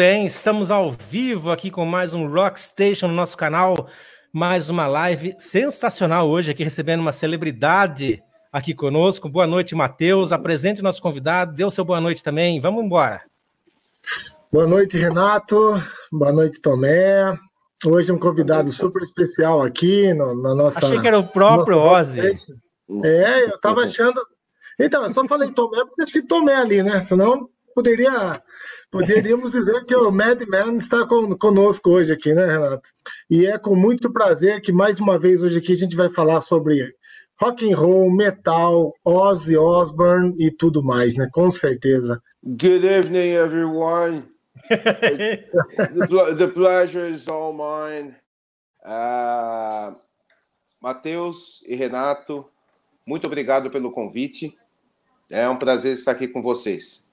Muito bem, estamos ao vivo aqui com mais um Rock Station no nosso canal, mais uma live sensacional hoje aqui recebendo uma celebridade aqui conosco. Boa noite, Matheus. Apresente nosso convidado, dê o seu boa noite também. Vamos embora. Boa noite, Renato. Boa noite, Tomé. Hoje um convidado super especial aqui no, na nossa. Achei que era o próprio Ozzy. É, eu tava achando. Então, eu só falei Tomé porque acho que Tomé ali, né? Senão poderia Poderíamos dizer que o Madman está conosco hoje aqui, né, Renato? E é com muito prazer que mais uma vez hoje aqui a gente vai falar sobre rock and roll, metal, Ozzy Osbourne e tudo mais, né? Com certeza. Good evening, everyone. the, the pleasure is all mine. Uh, Matheus e Renato, muito obrigado pelo convite. É um prazer estar aqui com vocês.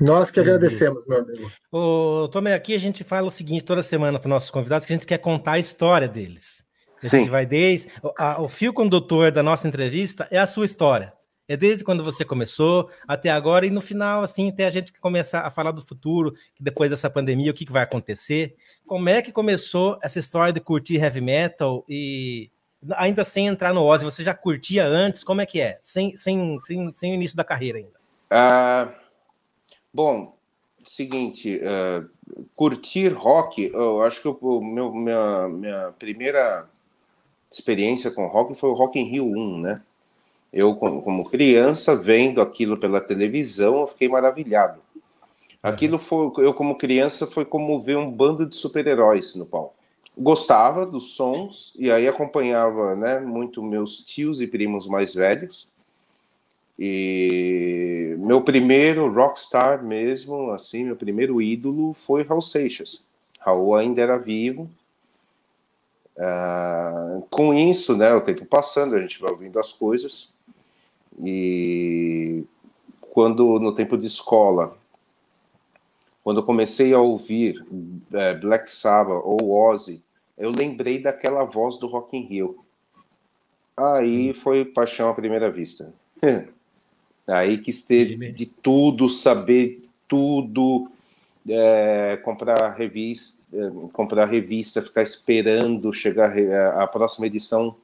Nós que agradecemos, meu amigo. Ô, Tomé, aqui a gente fala o seguinte toda semana para os nossos convidados, que a gente quer contar a história deles. A Sim. gente vai desde. A, o fio condutor da nossa entrevista é a sua história. É desde quando você começou até agora, e no final, assim, até a gente começa a falar do futuro, que depois dessa pandemia, o que, que vai acontecer. Como é que começou essa história de curtir heavy metal e ainda sem entrar no Ozzy, você já curtia antes? Como é que é? Sem, sem, sem, sem o início da carreira ainda. Uh, Bom, seguinte, uh, curtir rock, eu acho que o meu, minha, minha primeira experiência com rock foi o Rock in Rio 1, né? Eu, como criança, vendo aquilo pela televisão, eu fiquei maravilhado. Aquilo foi, eu como criança, foi como ver um bando de super-heróis no palco. Gostava dos sons e aí acompanhava, né, muito meus tios e primos mais velhos. E meu primeiro rockstar mesmo, assim, meu primeiro ídolo foi Raul Seixas. Raul ainda era vivo. Uh, com isso, né, o tempo passando, a gente vai ouvindo as coisas. E quando no tempo de escola, quando eu comecei a ouvir é, Black Sabbath ou Ozzy, eu lembrei daquela voz do Rock in Rio. Aí foi paixão à primeira vista. Aí que esteve de tudo, saber tudo, é, comprar revista, é, comprar revista, ficar esperando chegar a, a próxima edição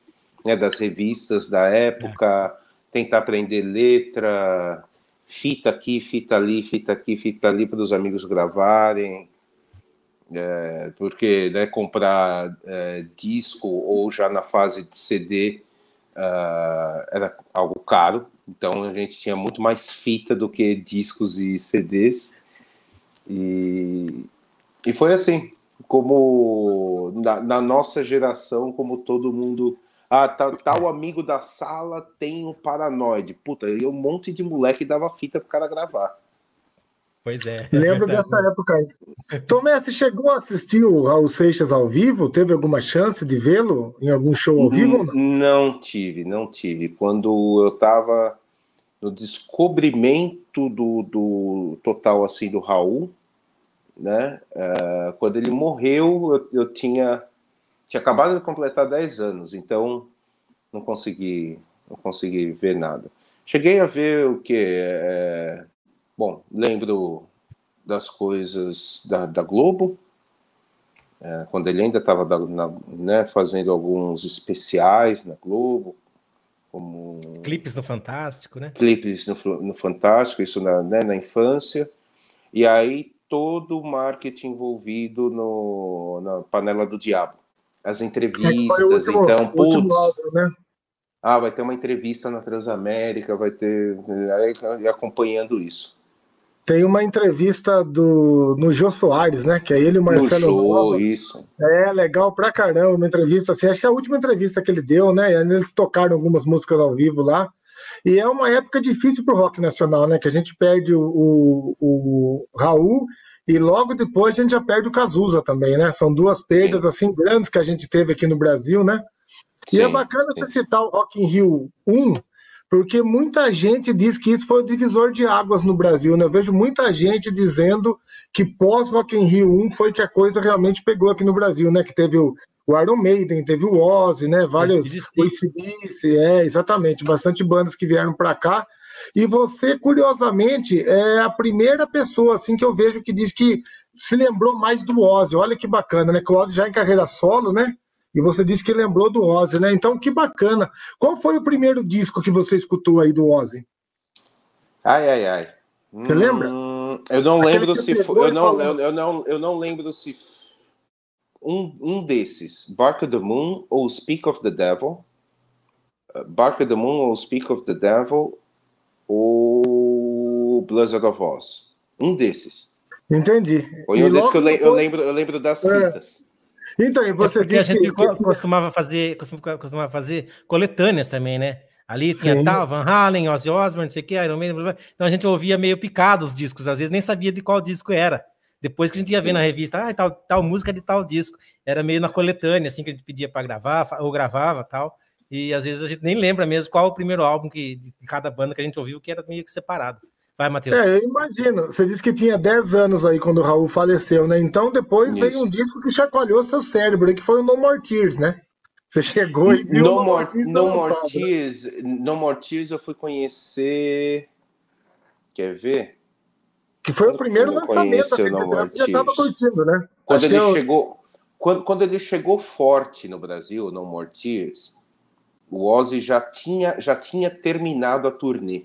né, das revistas da época, é. tentar aprender letra, fita aqui, fita ali, fita aqui, fita ali para os amigos gravarem. É, porque né, comprar é, disco ou já na fase de CD uh, era algo caro, então a gente tinha muito mais fita do que discos e CDs. E, e foi assim, como na, na nossa geração, como todo mundo. Ah, tal, tal amigo da sala tem um paranoide. Puta, e um monte de moleque dava fita pro cara gravar. Pois é. Lembro dessa época aí. Tomé, você chegou a assistir o Raul Seixas ao vivo? Teve alguma chance de vê-lo em algum show ao vivo? Não? não tive, não tive. Quando eu estava no descobrimento do, do total assim do Raul, né? Uh, quando ele morreu, eu, eu, tinha tinha acabado de completar 10 anos, então não consegui não consegui ver nada. Cheguei a ver o que é, bom, lembro das coisas da, da Globo, é, quando ele ainda estava né, fazendo alguns especiais na Globo, como clipes no Fantástico, né? Clipes no, no Fantástico, isso na, né, na infância. E aí todo o marketing envolvido no, na panela do diabo. As entrevistas, é último, então, putz. Álbum, né? Ah, vai ter uma entrevista na Transamérica, vai ter. Aí, acompanhando isso. Tem uma entrevista do, no Jô Soares, né? Que é ele e o Marcelo. No show, isso. É legal pra caramba, uma entrevista assim. Acho que é a última entrevista que ele deu, né? Eles tocaram algumas músicas ao vivo lá. E é uma época difícil pro rock nacional, né? Que a gente perde o, o, o Raul e logo depois a gente já perde o Cazuza também, né? São duas perdas sim. assim grandes que a gente teve aqui no Brasil, né? Sim, e é bacana você citar o Rock in Rio 1, porque muita gente diz que isso foi o divisor de águas no Brasil, né? Eu vejo muita gente dizendo que pós Rock in Rio 1 foi que a coisa realmente pegou aqui no Brasil, né? Que teve o, o Iron Maiden, teve o Ozzy, né? Vários, o ACDC, é, exatamente, bastante bandas que vieram para cá. E você, curiosamente, é a primeira pessoa assim que eu vejo que diz que se lembrou mais do Ozzy. Olha que bacana, né? Que o Ozzy já em carreira solo, né? E você disse que lembrou do Ozzy, né? Então, que bacana. Qual foi o primeiro disco que você escutou aí do Ozzy? Ai, ai, ai. Você hum, lembra? Eu não Aquele lembro se foi. Eu não, eu, eu, não, eu não lembro se. Um, um desses, Bark of the Moon ou Speak of the Devil. Uh, Bark of the Moon ou Speak of the Devil ou Blizzard of Oz. Um desses. Entendi. Foi um desses que eu, depois... eu, lembro, eu lembro das é. Então, e você é disse a gente que, costumava fazer, costumava fazer coletâneas também, né? Ali tinha Sim. tal, Van Halen, Ozzy Osbourne, não sei o que, Iron Maiden, blá, blá. então a gente ouvia meio picado os discos, às vezes nem sabia de qual disco era. Depois que a gente ia ver na revista, ah, tal, tal música de tal disco, era meio na coletânea, assim, que a gente pedia para gravar, ou gravava tal. E às vezes a gente nem lembra mesmo qual o primeiro álbum que, de cada banda que a gente ouviu, que era meio que separado. Vai, Matheus. É, eu imagino. Você disse que tinha 10 anos aí quando o Raul faleceu, né? Então depois Isso. veio um disco que chacoalhou seu cérebro, que foi o No More Tears, né? Você chegou e viu No, More, Tears, no More né? Tears. No More Tears eu fui conhecer. Quer ver? Que foi o primeiro lançamento, que eu já estava curtindo, né? Quando ele eu... chegou, quando, quando ele chegou forte no Brasil, No More Tears, o Ozzy já tinha, já tinha terminado a turnê.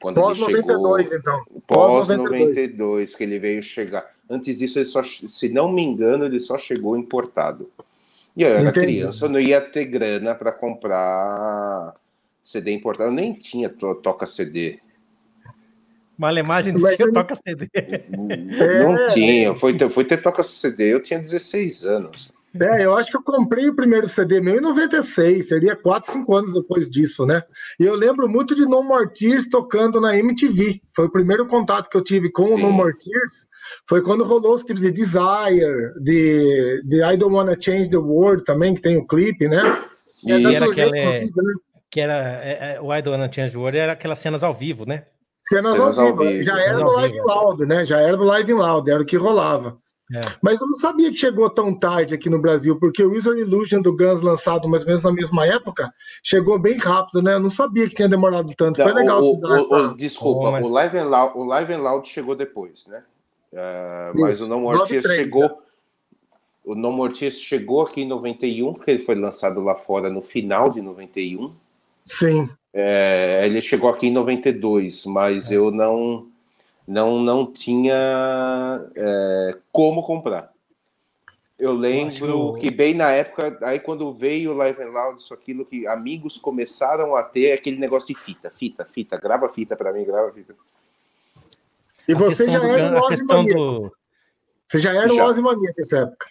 Quando pós ele 92, chegou, então. Pós 92. 92, que ele veio chegar. Antes disso, ele só, se não me engano, ele só chegou importado. E eu era Entendi. criança, eu não ia ter grana para comprar CD importado. Eu nem tinha toca CD. Malemagem de que toca CD. Não é, tinha. Foi ter, foi ter toca CD, eu tinha 16 anos. É, eu acho que eu comprei o primeiro CD meu em 96, seria 4, 5 anos depois disso, né? E eu lembro muito de No More Tears tocando na MTV. Foi o primeiro contato que eu tive com o No More Tears. Foi quando rolou os clipes de Desire, de, de I Don't Wanna Change the World também, que tem o um clipe, né? E é era aquela, né? que era é, é, o I Don't Wanna Change the World, era aquelas cenas ao vivo, né? Cenas, cenas ao, vivo. ao, vivo. Já era do Live Loud, né? Já era do Live Loud, era o que rolava. É. Mas eu não sabia que chegou tão tarde aqui no Brasil, porque o Wizard Illusion do Guns, lançado mais ou menos na mesma época, chegou bem rápido, né? Eu não sabia que tinha demorado tanto. Foi legal o, o, essa... o, Desculpa, oh, mas... o, Live and Loud, o Live and Loud chegou depois, né? Uh, mas o No More chegou. O No More chegou aqui em 91, porque ele foi lançado lá fora no final de 91. Sim. É, ele chegou aqui em 92, mas é. eu não não, não tinha é, como comprar. Eu lembro que bem na época, aí quando veio o Live and Loud, isso aquilo que amigos começaram a ter aquele negócio de fita, fita, fita, grava fita para mim, grava fita. E você já era o Ozzy do... Você já era o Ozzy Mania nessa época?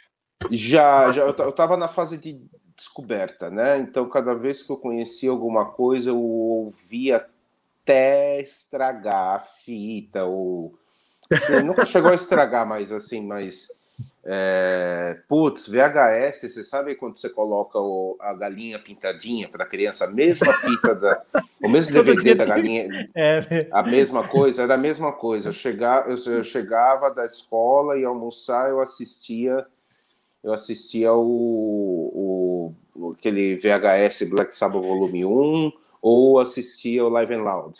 Já, já eu estava na fase de descoberta, né? Então, cada vez que eu conhecia alguma coisa, eu ouvia até estragar a fita, ou. Assim, nunca chegou a estragar, mas assim, mas. É, putz, VHS, você sabe quando você coloca o, a galinha pintadinha para a criança, a mesma fita, da, o mesmo DVD da galinha, é. a mesma coisa, era a mesma coisa. Eu chegava, eu, eu chegava da escola e almoçar, eu assistia, eu assistia o, o, aquele VHS Black Sabbath Volume 1, ou assistia o Live and Loud.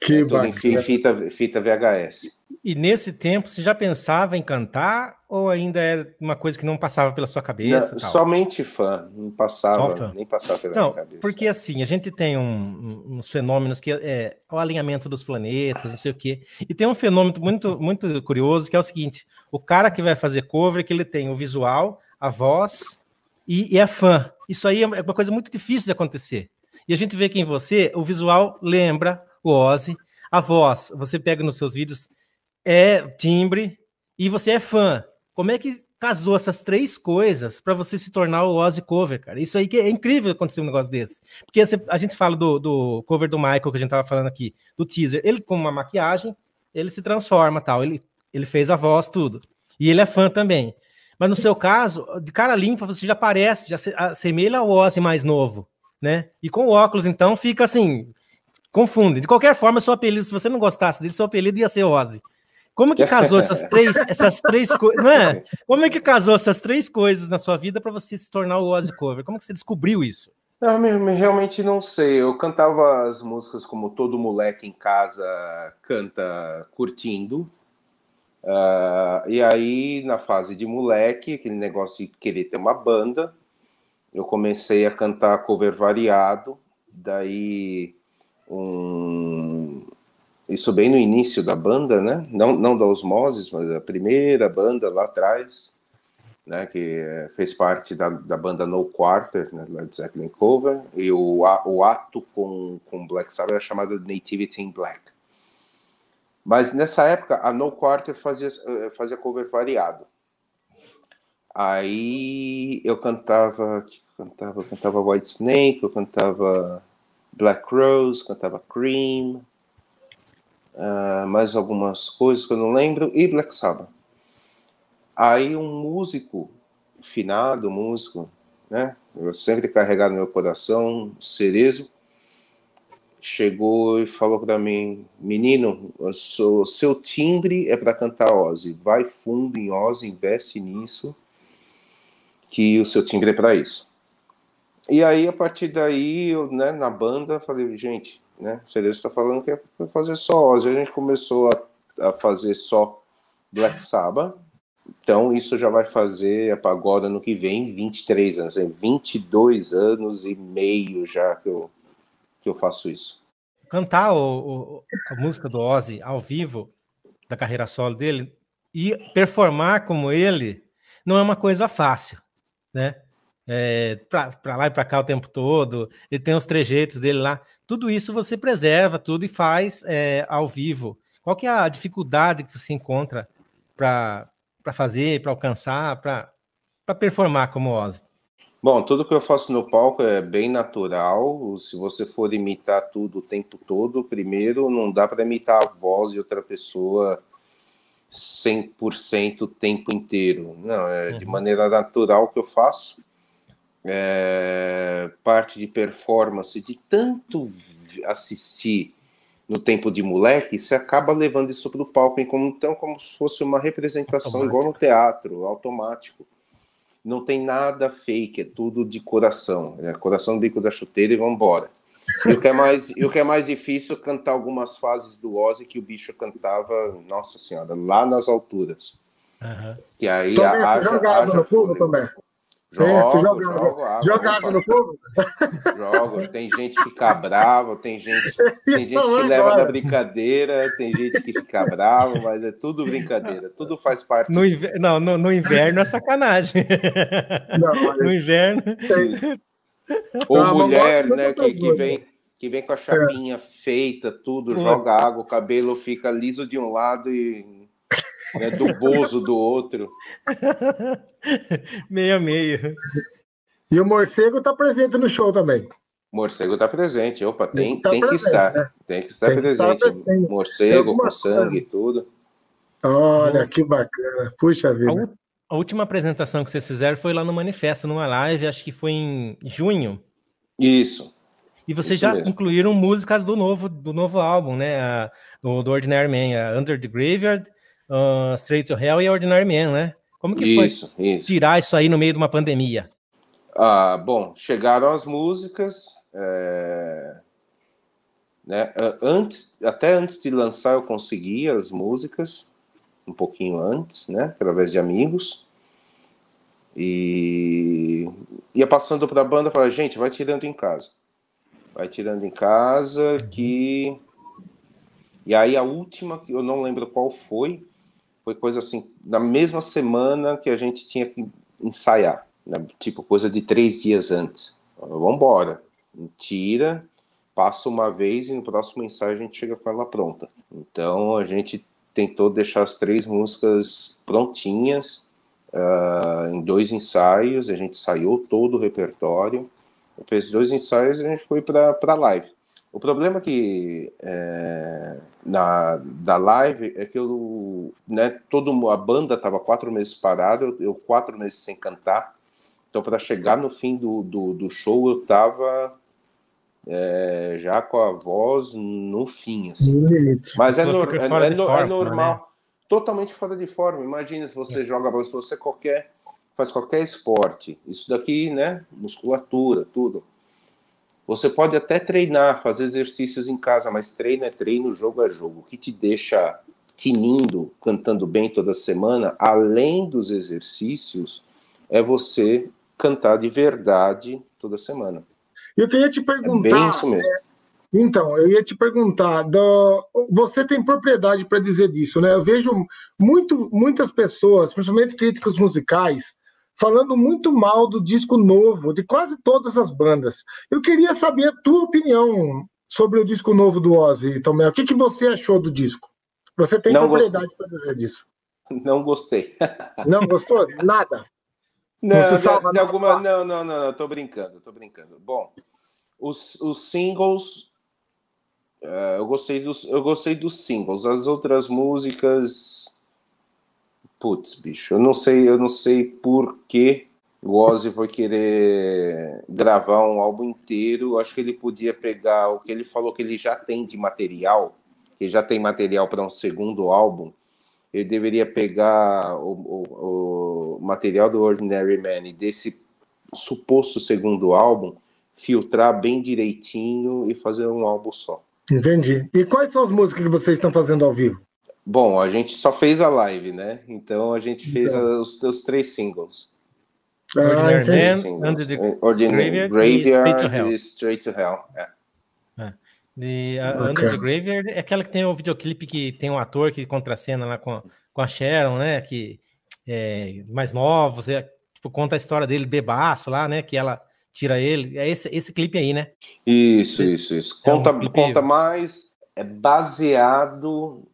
Que é, bacana. Em fita, fita VHS. E nesse tempo, você já pensava em cantar ou ainda era uma coisa que não passava pela sua cabeça? Não, somente fã, não passava, fã. nem passava pela não, cabeça. Porque assim, a gente tem um, uns fenômenos que é o alinhamento dos planetas, não sei o quê. E tem um fenômeno muito, muito curioso que é o seguinte: o cara que vai fazer cover, que ele tem o visual, a voz e, e é fã. Isso aí é uma coisa muito difícil de acontecer. E a gente vê que em você o visual lembra o Ozzy, a voz, você pega nos seus vídeos, é timbre e você é fã. Como é que casou essas três coisas para você se tornar o Ozzy cover, cara? Isso aí que é incrível acontecer um negócio desse. Porque a gente fala do, do cover do Michael que a gente tava falando aqui, do teaser. Ele com uma maquiagem, ele se transforma, tal. Ele, ele fez a voz, tudo. E ele é fã também. Mas no seu caso, de cara limpa, você já parece, já se, assemelha ao Ozzy mais novo né? E com o óculos, então, fica assim, confunde. De qualquer forma, seu apelido, se você não gostasse dele, seu apelido ia ser Ozzy. Como que casou essas três, essas três coisas, não é? Como é que casou essas três coisas na sua vida para você se tornar o Ozzy cover? Como que você descobriu isso? Eu realmente não sei. Eu cantava as músicas como todo moleque em casa canta curtindo. Uh, e aí, na fase de moleque, aquele negócio de querer ter uma banda, eu comecei a cantar cover variado. Daí, um... isso bem no início da banda, né? Não, não da Osmosis, mas a primeira banda lá atrás né, que fez parte da, da banda No Quarter, né, Led Zeppelin cover, e o, o ato com, com Black Sabbath era chamado Nativity in Black. Mas nessa época, a No Quarter fazia, eh, fazia cover variado. Aí eu cantava, cantava, cantava White Snake, eu cantava Black Rose, cantava Cream, uh, mais algumas coisas que eu não lembro, e Black Sabbath. Aí um músico, finado músico, né? Eu sempre carregado no meu coração, Cerezo, chegou e falou para mim, menino, o seu timbre é para cantar Ozzy, vai fundo em Ozzy, investe nisso, que o seu timbre é para isso. E aí, a partir daí, eu, né, na banda, falei, gente, né, Cerezo está falando que é para fazer só Ozzy. A gente começou a, a fazer só Black Sabbath, então, isso já vai fazer agora no que vem 23 anos, 22 anos e meio já que eu, que eu faço isso. Cantar o, o, a música do Ozzy ao vivo, da carreira solo dele, e performar como ele, não é uma coisa fácil, né? É, para lá e para cá o tempo todo, ele tem os trejeitos dele lá, tudo isso você preserva tudo e faz é, ao vivo. Qual que é a dificuldade que você encontra para fazer, para alcançar, para performar como Ozzy? Bom, tudo que eu faço no palco é bem natural. Se você for imitar tudo o tempo todo, primeiro, não dá para imitar a voz de outra pessoa 100% o tempo inteiro. Não, é uhum. de maneira natural que eu faço. É, parte de performance, de tanto assistir no tempo de moleque, você acaba levando isso para o palco como, então, como se fosse uma representação automático. igual no teatro, automático. Não tem nada fake, é tudo de coração. É coração no bico da chuteira e vamos embora. E o que é mais, e o que é mais difícil é cantar algumas fases do Ozzy que o bicho cantava, nossa senhora, lá nas alturas. Uhum. E aí Tomé, a, você jogava no fundo, Tomé? Jogo, é, você jogava, jogo água, jogava no povo? Jogo, tem gente que fica brava, tem gente, tem gente que leva na brincadeira, tem gente que fica brava, mas é tudo brincadeira, tudo faz parte. No inverno, não, no, no, inverno é sacanagem. Não. No inverno. Tem... Ou não, mulher, né, que, que, vem, que vem com a chapinha é. feita, tudo, joga água, o cabelo fica liso de um lado e né, do bozo do outro. meio a meio. E o morcego está presente no show também. Morcego está presente. Opa, tem, tem, que, tem presente, que estar. Né? Tem que estar tem presente. Que estar presente. Morcego com sangue e tudo. Olha, que bacana. Puxa vida. A, última apresentação que vocês fizeram foi lá no Manifesto, numa live, acho que foi em junho. Isso. E vocês já mesmo. incluíram músicas do novo, do novo álbum, né? A, do, do Ordinary Man, a Under the Graveyard uh, Straight to Hell e Ordinary Man, né? Como que isso, foi isso. tirar isso aí no meio de uma pandemia? Ah, bom, chegaram as músicas. É... Né? Antes, até antes de lançar, eu conseguia as músicas, um pouquinho antes, né? Através de amigos. E ia passando para a banda, falava, gente, vai tirando em casa. Vai tirando em casa que. E aí a última, eu não lembro qual foi, foi coisa assim, na mesma semana que a gente tinha que ensaiar, né? tipo coisa de três dias antes. Vamos embora, tira, passa uma vez e no próximo ensaio a gente chega com ela pronta. Então a gente tentou deixar as três músicas prontinhas uh, em dois ensaios, a gente ensaiou todo o repertório, fez dois ensaios e a gente foi para a live. O problema que é, na da live é que eu, né, todo a banda estava quatro meses parada, eu, eu, quatro meses sem cantar. Então para chegar no fim do, do, do show eu estava é, já com a voz no fim, assim. Mas é, nor é, é, é, forma, normal, né? totalmente fora de forma. Imagina se você é. joga se você qualquer faz qualquer esporte, isso daqui, né, musculatura, tudo Você pode até treinar, fazer exercícios em casa, mas treino é treino, jogo é jogo. O que te deixa tinindo, cantando bem toda semana, além dos exercícios, é você cantar de verdade toda semana. Eu queria te perguntar. É mesmo. É, então, eu ia te perguntar, do, você tem propriedade para dizer disso, né? Eu vejo muito, muitas pessoas, principalmente críticos musicais, falando muito mal do disco novo de quase todas as bandas. Eu queria saber a tua opinião sobre o disco novo do Ozzy, Tomé. O que, que você achou do disco? Você tem não propriedade para dizer disso. Não gostei. Não gostou? Nada. Não, não salva de, de alguma... não, não, não, não, tô brincando, tô brincando. Bom, os, os singles, uh, eu gostei dos, eu gostei dos singles. As outras músicas, Putz, bicho, eu não sei, eu não sei por que o Ozzy foi querer gravar um álbum inteiro. Acho que ele podia pegar o que ele falou que ele já tem de material, que já tem material para um segundo álbum. Ele deveria pegar o, o, o material do Ordinary Man e desse suposto segundo álbum, filtrar bem direitinho e fazer um álbum só. Entendi. E quais são as músicas que vocês estão fazendo ao vivo? Bom, a gente só fez a live, né? Então a gente fez então. os, os três singles. Ah, Ordinary Man, Under the Ordinary, Graveyard, Graveyard Straight to Hell. Straight to Hell. É. é. The, uh. Under the Graveyard é aquela que tem o videoclipe que tem um ator que contracena lá com, com a Sharon, né? Que é mais novo, você tipo, conta a história dele bebaço lá, né? Que ela tira ele. É esse, esse clipe aí, né? Isso, isso, isso. Conta, é um conta mais. É baseado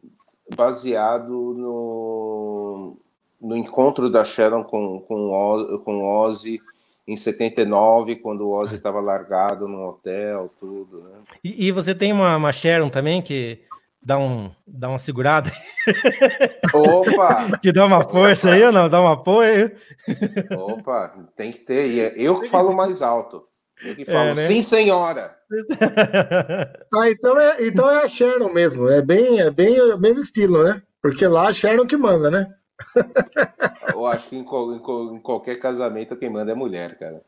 baseado no, no encontro da Sharon com, com, com Ozzy em 79, quando o Ozzy estava largado no hotel, tudo, né? E, e, você tem uma, uma Sharon também que dá, um, dá uma segurada? Opa! que dá uma força Opa. aí ou não? Dá um apoio? Opa, tem que ter. É eu que falo mais alto. Eu que é, falo, é, né? sim, senhora. ah, então é, então é a Sharon mesmo. É bem, é bem o mesmo estilo, né? Porque lá a Sharon que manda, né? Eu acho que em, em, em, qualquer casamento quem manda é mulher, cara.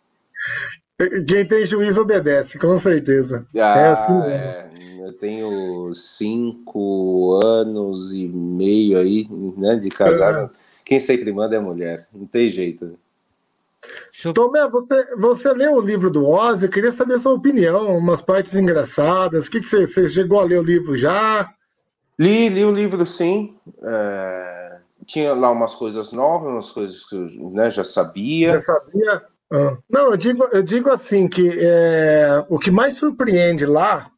Quem tem juízo obedece, com certeza. Ah, é assim mesmo. É. Eu tenho cinco anos e meio aí, né, de casado. É. Quem sempre manda é mulher, não tem jeito. Eu... Tomé, você, você leu o livro do Ozzy? Eu queria saber a sua opinião, umas partes engraçadas. O que, que você, você chegou a ler o livro já? Li, li o livro sim. É... Tinha lá umas coisas novas, umas coisas que eu né, já sabia. Já sabia? Ah. Não, eu digo, eu digo assim que é, o que mais surpreende lá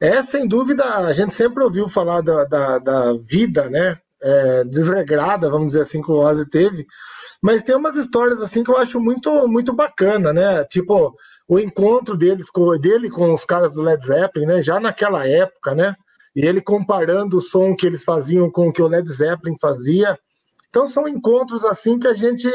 é, sem dúvida, a gente sempre ouviu falar da, da, da vida, né? É, desregrada, vamos dizer assim, que o Ozzy teve, mas tem umas histórias assim que eu acho muito, muito bacana, né? Tipo, o encontro deles com, dele com os caras do Led Zeppelin, né? Já naquela época, né? E ele comparando o som que eles faziam com o que o Led Zeppelin fazia. Então são encontros assim que a gente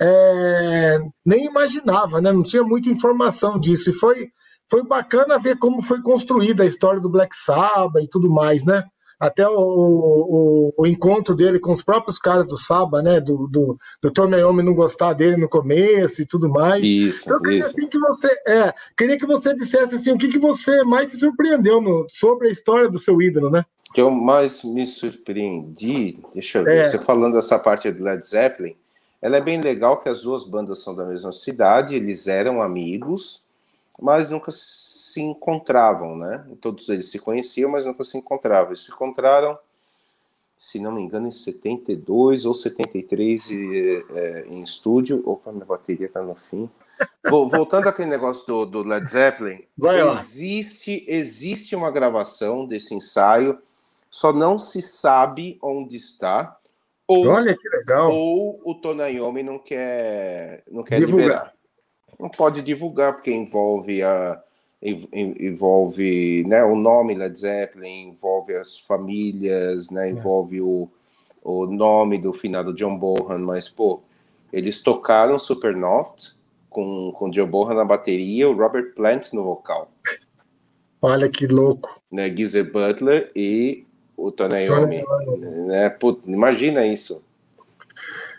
é, nem imaginava, né? Não tinha muita informação disso. E foi, foi bacana ver como foi construída a história do Black Sabbath e tudo mais, né? até o, o, o, encontro dele com os próprios caras do Saba, né? Do, do, do Tony Iommi não gostar dele no começo e tudo mais. Isso, então eu queria isso. assim que você. É, queria que você dissesse assim, o que, que você mais se surpreendeu no, sobre a história do seu ídolo, né? O que eu mais me surpreendi, deixa eu ver, é. você falando essa parte do Led Zeppelin, ela é bem legal que as duas bandas são da mesma cidade, eles eram amigos, mas nunca se encontravam, né? Todos eles se conheciam, mas nunca se encontravam. Eles se encontraram, se não me engano, em 72 ou 73 e, é, em estúdio. Opa, minha bateria tá no fim. Voltando àquele negócio do, do Led Zeppelin, existe, existe uma gravação desse ensaio, só não se sabe onde está. Ou, Olha que legal. Ou o Tonayomi não quer, não quer divulgar. Não pode divulgar, porque envolve a, envolve né, o nome Led Zeppelin, envolve as famílias, né, é. envolve o, o nome do finado John Bohan, mas, pô, eles tocaram Supernaut com, com John Bohan na bateria, o Robert Plant no vocal. Olha que louco. Né, Geezer Butler e o Tony Iommi. Né, imagina isso.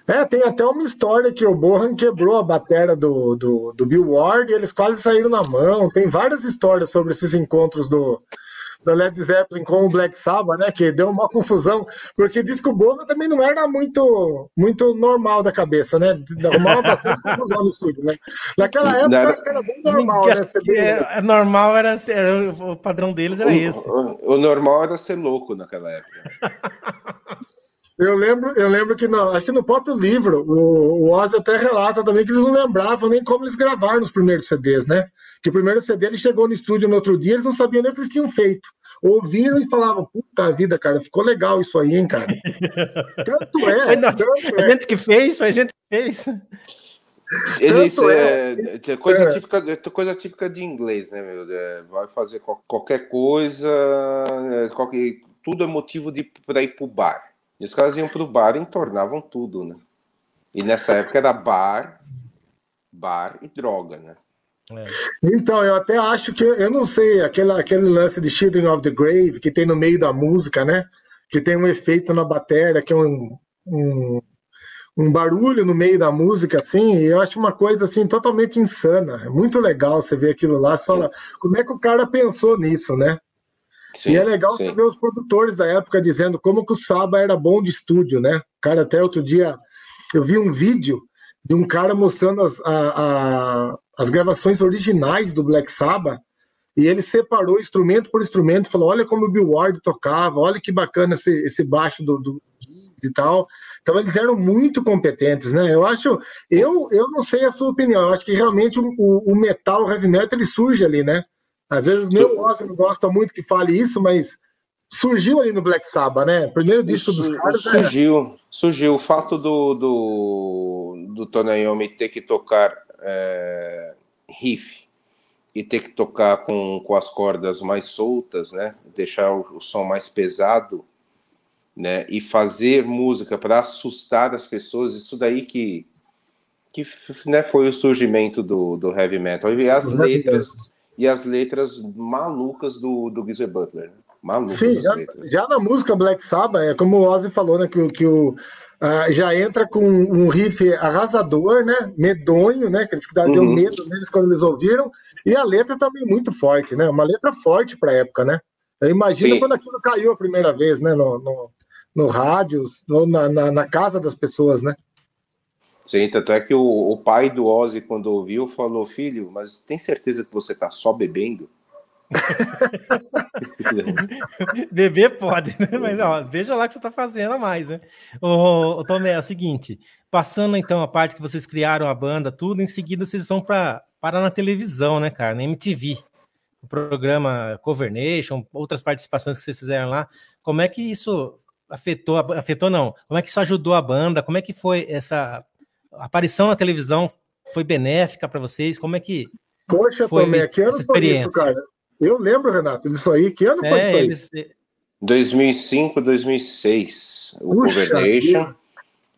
É, tem até uma história que o Bohan quebrou a bateria do, do, do Bill Ward e eles quase saíram na mão. Tem várias histórias sobre esses encontros do, do Led Zeppelin com o Black Sabbath, né? Que deu uma confusão, porque diz que o Bohan também não era muito, muito normal da cabeça, né? Arrumava bastante confusão no estúdio, né? Naquela época era, acho que era bem normal, né? Ser bem... É, é, normal era, era, o padrão deles era o, esse. O, o normal era ser louco naquela época. Eu lembro, eu lembro que no, acho que no próprio livro, o, o Oz até relata também que eles não lembravam nem como eles gravaram os primeiros CDs, né? Que o primeiro CD ele chegou no estúdio no outro dia, eles não sabiam nem o que eles tinham feito. Ouviram e falavam, puta vida, cara, ficou legal isso aí, hein, cara. Tanto é. Foi, tanto é. A gente que fez, foi a gente que fez. Eles, é, é, coisa, é. Típica, coisa típica de inglês, né, meu? É, vai fazer qualquer coisa, é, qualquer, tudo é motivo para ir pro bar. E os caras iam pro bar e entornavam tudo, né? E nessa época era bar, bar e droga, né? É. Então, eu até acho que, eu não sei, aquele, aquele lance de Children of the Grave, que tem no meio da música, né? Que tem um efeito na bateria, que é um, um, um barulho no meio da música, assim, e eu acho uma coisa, assim, totalmente insana. É muito legal você ver aquilo lá, você fala, como é que o cara pensou nisso, né? Sim, e é legal sim. você ver os produtores da época dizendo como que o Saba era bom de estúdio, né? Cara, até outro dia eu vi um vídeo de um cara mostrando as, a, a, as gravações originais do Black Sabbath e ele separou instrumento por instrumento, falou: olha como o Bill Ward tocava, olha que bacana esse, esse baixo do, do e tal. Então eles eram muito competentes, né? Eu acho, eu, eu não sei a sua opinião, eu acho que realmente o, o metal, o heavy metal, ele surge ali, né? Às vezes meu Ozzy não gosta muito que fale isso, mas surgiu ali no Black Sabbath, né? Primeiro disco dos caras. Surgiu, é... surgiu. O fato do, do, do Tony Iommi ter que tocar é, riff e ter que tocar com, com as cordas mais soltas, né? Deixar o, o som mais pesado, né? E fazer música para assustar as pessoas, isso daí que, que né, foi o surgimento do, do heavy metal. E as letras e as letras malucas do, do Geezer Butler. Né? Malucas Sim, já, já, na música Black Sabbath, é como o Ozzy falou, né? Que, que o, uh, já entra com um riff arrasador, né? Medonho, né? Que eles que deu uhum. medo neles quando eles ouviram. E a letra também muito forte, né? Uma letra forte para a época, né? Sim. quando aquilo caiu a primeira vez, né? No, no, no rádio, na, na, na casa das pessoas, né? Sim, tanto é que o, o pai do Ozzy, quando ouviu, falou: Filho, mas tem certeza que você tá só bebendo? Beber pode, né? Mas ó, veja lá o que você está fazendo a mais, né? Ô, ô, Tomé, é o seguinte: passando então a parte que vocês criaram a banda, tudo, em seguida vocês vão para parar na televisão, né, cara? Na MTV. O programa Cover Nation, outras participações que vocês fizeram lá. Como é que isso afetou, afetou não? Como é que isso ajudou a banda? Como é que foi essa aparição na televisão foi benéfica para vocês? Como é que. Poxa, foi Tomé, que ano foi isso, cara? Eu lembro, Renato, disso aí. Que ano é, foi isso aí? Eles... 2005, 2006, o Governation.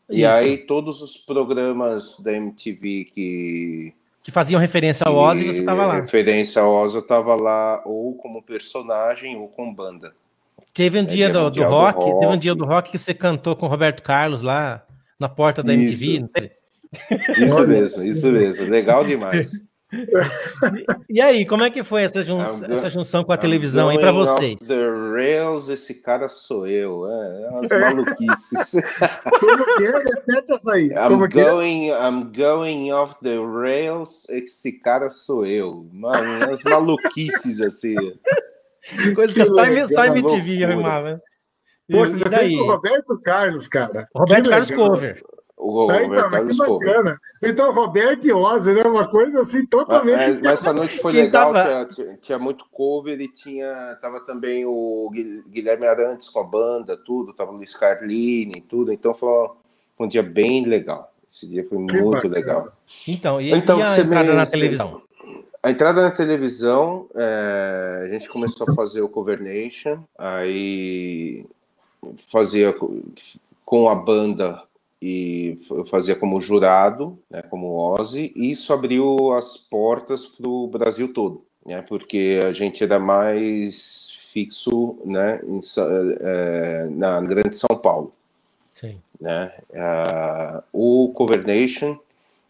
E aí todos os programas da MTV que que faziam referência ao Ozzy, você estava lá. Referência ao Ozzy, eu estava lá ou como personagem ou com banda. Teve um dia, do, um do, rock, do, rock, teve um dia do rock que você cantou com o Roberto Carlos lá na porta da Isso. MTV, não teve? Isso mesmo, isso mesmo. Legal demais. E aí, como é que foi essa, jun essa junção com a I'm televisão aí para vocês? The Rails, esse cara sou eu. É, é umas maluquices. como que é? Repete essa aí. I'm going, é? I'm going off the rails, esse cara sou eu. Mano, umas maluquices assim. Coisa que, que só, só MTV arrumava. Poxa, você fez com o Roberto Carlos, cara. Roberto Carlos Cover. O ah, então, mas que bacana. Então, Roberto e Ozzy, né? Uma coisa assim totalmente. Ah, é, mas essa noite foi legal, tava... tinha, tinha, muito cover e tinha. Tava também o Guilherme Arantes com a banda, tudo, tava o Luiz Carlini, tudo. Então foi um dia bem legal. Esse dia foi que muito bacana. legal. Então, e, então, e a entrada me... na televisão? A entrada na televisão, é... a gente começou a fazer o Cover Nation, aí fazia com a banda e eu fazia como jurado, né, como Ozzy, e isso abriu as portas para o Brasil todo, né, porque a gente era mais fixo né, em, é, na Grande São Paulo. Sim. Né? Uh, o Cover Nation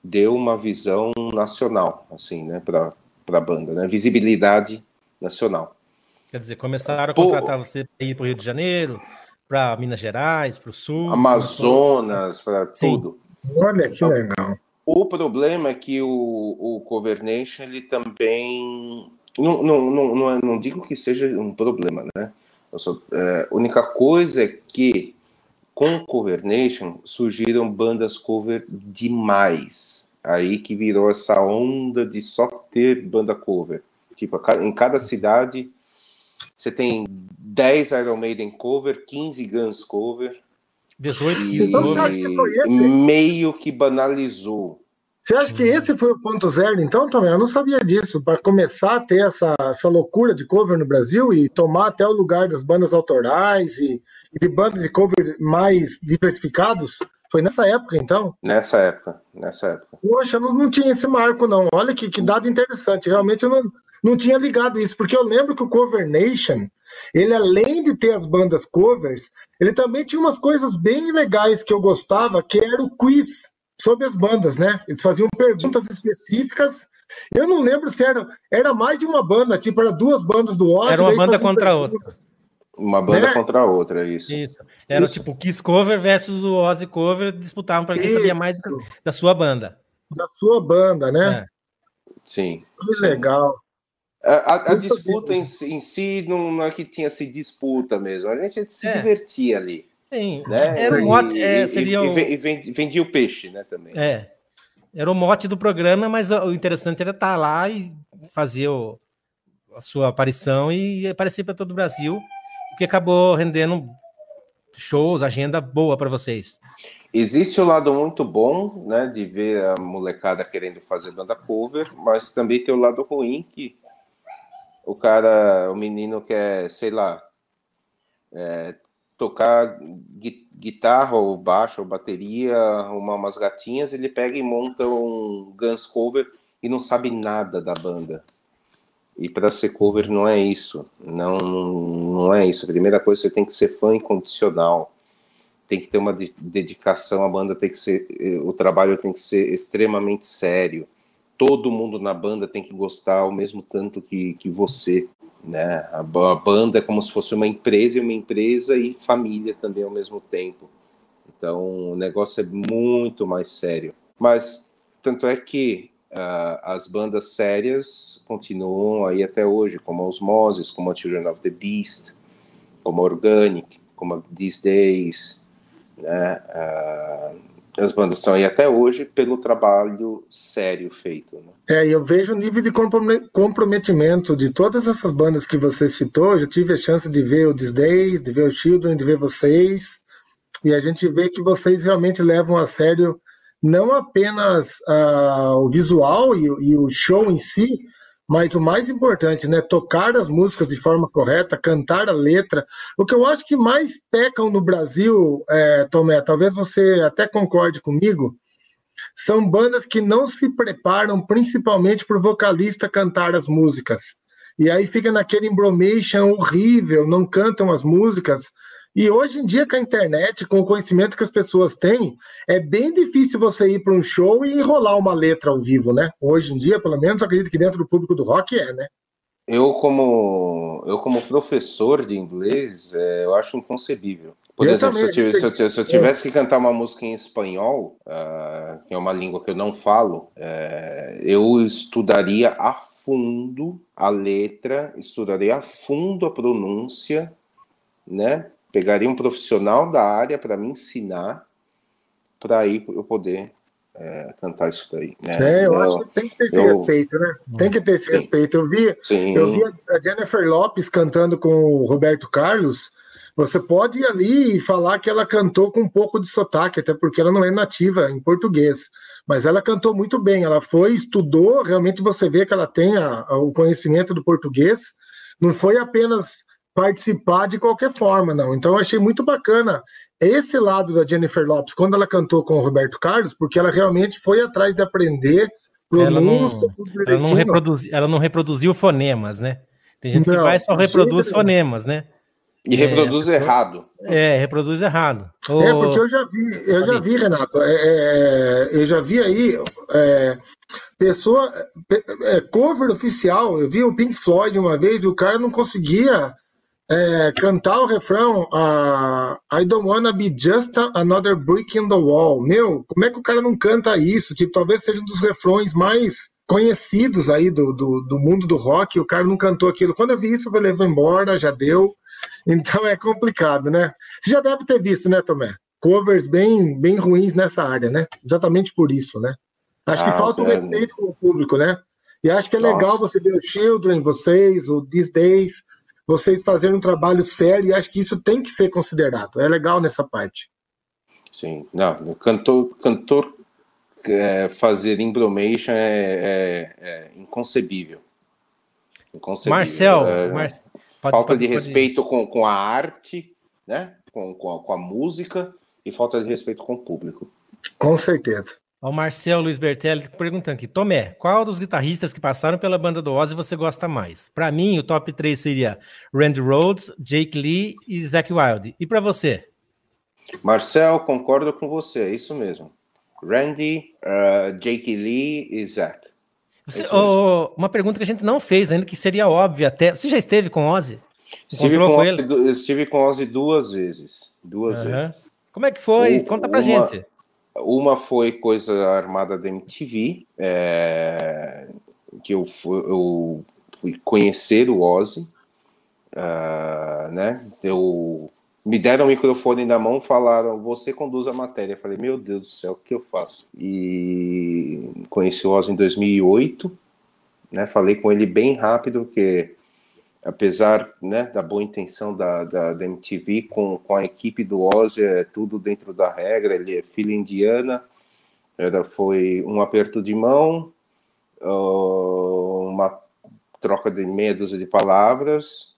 deu uma visão nacional, assim, né, para a banda, né? Visibilidade nacional. Quer dizer, começaram a contratar Pô, você para ir para o Rio de Janeiro, para Minas Gerais, para o Sul. Amazonas, para tudo. Olha que legal. O problema é que o, o Cover Nation, ele também. Não, não, não, não, é, não digo que seja um problema, né? É, a única coisa é que com o Cover Nation surgiram bandas cover demais. Aí que virou essa onda de só ter banda cover. Tipo, em cada cidade você tem 10 Iron Maiden cover, 15 Guns cover. 18 e, então, você acha que foi esse? Meio que banalizou. Você acha que esse foi o ponto zero, então, também? Eu não sabia disso. Para começar a ter essa, essa loucura de cover no Brasil e tomar até o lugar das bandas autorais e, e de bandas de cover mais diversificados, foi nessa época, então? Nessa época, nessa época. Poxa, eu não, não tinha esse marco, não. Olha que, que dado interessante. Realmente eu não, não tinha ligado isso, porque eu lembro que o Cover Nation, ele além de ter as bandas covers, ele também tinha umas coisas bem legais que eu gostava, que era o quiz sobre as bandas, né? Eles faziam perguntas específicas. Eu não lembro se era, era mais de uma banda, tipo, era duas bandas do Ozzy. Era uma banda contra a outra. Uma banda né? contra a outra, isso. Isso. Era isso. tipo Kiss Cover versus o Ozzy Cover, disputavam para quem isso. sabia mais da sua banda. Da sua banda, né? É. Sim. Que sim. legal. A, a disputa em, em, si não é que tinha se disputa mesmo, a gente se é. divertia ali. Sim, né? era o mote, é, seria e, e, e, vendia o peixe, né, também. É, era o mote do programa, mas o interessante era estar lá e fazer o, a sua aparição e aparecer para todo o Brasil, o que acabou rendendo shows, agenda boa para vocês. Existe o lado muito bom, né, de ver a molecada querendo fazer banda cover, mas também tem o lado ruim que o cara, o menino quer, sei lá, é, tocar guitarra ou baixo ou bateria, arrumar umas gatinhas, ele pega e monta um Guns cover e não sabe nada da banda. E para ser cover não é isso, não não é isso. A primeira coisa você tem que ser fã incondicional, tem que ter uma dedicação, a banda tem que ser, o trabalho tem que ser extremamente sério todo mundo na banda tem que gostar ao mesmo tanto que, que você, né? A, a banda é como se fosse uma empresa e uma empresa e família também ao mesmo tempo. Então o negócio é muito mais sério. Mas tanto é que uh, as bandas sérias continuam aí até hoje, como Osmosis, como Children of the Beast, como Organic, como These Days, né? Uh, as bandas estão aí até hoje pelo trabalho sério feito. Né? É, eu vejo o nível de comprometimento de todas essas bandas que você citou. Eu já tive a chance de ver o Disdays, de ver o Children, de ver vocês, e a gente vê que vocês realmente levam a sério não apenas uh, o visual e, e o show em si, mas o mais importante, né, tocar as músicas de forma correta, cantar a letra. O que eu acho que mais pecam no Brasil, é, Tomé, talvez você até concorde comigo, são bandas que não se preparam principalmente para o vocalista cantar as músicas. E aí fica naquele embromation horrível, não cantam as músicas, e hoje em dia, com a internet, com o conhecimento que as pessoas têm, é bem difícil você ir para um show e enrolar uma letra ao vivo, né? Hoje em dia, pelo menos, acredito que dentro do público do rock é, né? Eu, como, eu, como professor de inglês, é, eu acho inconcebível. Por eu exemplo, também, se, eu, se, eu, se, eu, tivesse que cantar uma música em espanhol, uh, que é uma língua que eu não falo, uh, eu estudaria a fundo a letra, estudaria a fundo a pronúncia, né? Pegaria um profissional da área para me ensinar para aí eu poder é, cantar isso daí. Né? É, eu, eu, acho que tem que ter esse eu, respeito, né? Tem que ter esse sim, respeito. Eu vi, sim. eu vi a Jennifer Lopes cantando com o Roberto Carlos. Você pode ir ali e falar que ela cantou com um pouco de sotaque, até porque ela não é nativa em português. Mas ela cantou muito bem. Ela foi, estudou, realmente você vê que ela tem a, a, o conhecimento do português. Não foi apenas participar de qualquer forma, não. Então eu achei muito bacana esse lado da Jennifer Lopes, quando ela cantou com o Roberto Carlos, porque ela realmente foi atrás de aprender pronúncia, ela não, ela não, reproduzi, ela não reproduziu fonemas, né? Tem gente não, que vai só reproduz fonemas, né? E reproduz é, errado. É, reproduz errado. É, porque eu já vi, eu já vi, Renato, é, é, eu já vi aí é, pessoa, é, cover oficial, eu vi o Pink Floyd uma vez e o cara não conseguia é, cantar o refrão uh, I don't wanna be just another brick in the wall. Meu, como é que o cara não canta isso? Tipo, talvez seja um dos refrões mais conhecidos aí do, do, do mundo do rock, o cara não cantou aquilo. Quando eu vi isso, eu falei, vou embora, já deu. Então é complicado, né? Você já deve ter visto, né, Tomé? Covers bem, bem ruins nessa área, né? Exatamente por isso, né? Acho que ah, falta o um respeito com o público, né? E acho que é Nossa. legal você ver o Children, vocês, o These Days, vocês fazerem um trabalho sério e acho que isso tem que ser considerado. É legal nessa parte. Sim, não, cantor, cantor é, fazer embromation é, é, é inconcebível. inconcebível. Marcel, é, Mar... Pode, falta pode, de respeito com, com a arte, né? Com, com a, com, a, música e falta de respeito com o público. Com certeza. O Marcel Luiz Bertelli perguntando aqui: Tomé, qual dos guitarristas que passaram pela banda do Ozzy você gosta mais? Para mim, o top 3 seria Randy Rhodes, Jake Lee e Zack Wilde. E para você? Marcel, concordo com você, é isso mesmo. Randy, uh, Jake Lee e Zack. Você, oh, uma pergunta que a gente não fez ainda, que seria óbvia até. Você já esteve com Ozzy? Estive com, com ele? estive com Ozzy duas vezes. Duas uhum. vezes. Como é que foi? O, Conta pra uma, gente. Uma foi coisa armada da MTV, é, que eu fui, eu fui conhecer o Ozzy, uh, né? Eu me deram o microfone na mão, falaram: você conduz a matéria. Eu falei: meu Deus do céu, o que eu faço? E conheci o Ozzy em 2008, né? Falei com ele bem rápido, porque apesar né, da boa intenção da, da, da, MTV com, com a equipe do Ozzy, é tudo dentro da regra, ele é filha indiana, era, foi um aperto de mão, uma troca de meia dúzia de palavras,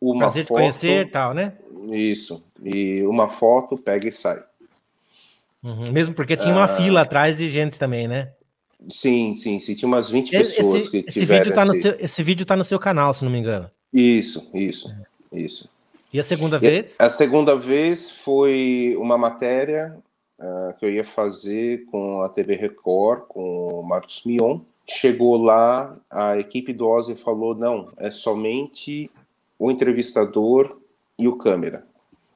uma Prazer foto... conhecer tal, né? Isso, e uma foto, pega e sai. Uhum, mesmo porque tinha uma ah, fila atrás de gente também, né? Sim, sim, sim. Tinha umas 20 pessoas esse, que esse Vídeo tá esse... Seu, esse vídeo tá no seu canal, se não me engano. Isso, isso, isso. E a segunda vez? A segunda vez foi uma matéria uh, que eu ia fazer com a TV Record, com o Marcos Mion. Chegou lá, a equipe do Ozzy falou: não, é somente o entrevistador e o câmera.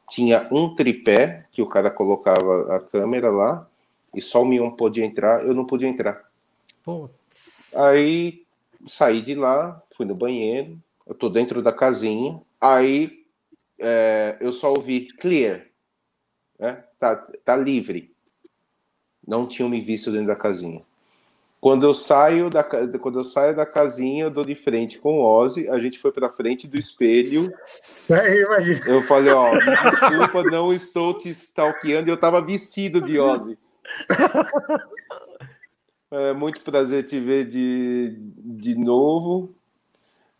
Tinha um tripé que o cara colocava a câmera lá e só o Mion podia entrar, eu não podia entrar. Putz. Aí saí de lá, fui no banheiro, eu tô dentro da casinha, aí é, eu só ouvi clear, né? tá, tá livre. Não tinham me visto dentro da casinha. Quando eu saio da, quando eu saio da casinha, eu dou de frente com o Ozzy, a gente foi para frente do espelho. É, eu falei, ó, desculpa, não estou te stalkeando, eu estava vestido de Ozzy. É muito prazer te ver de, de novo.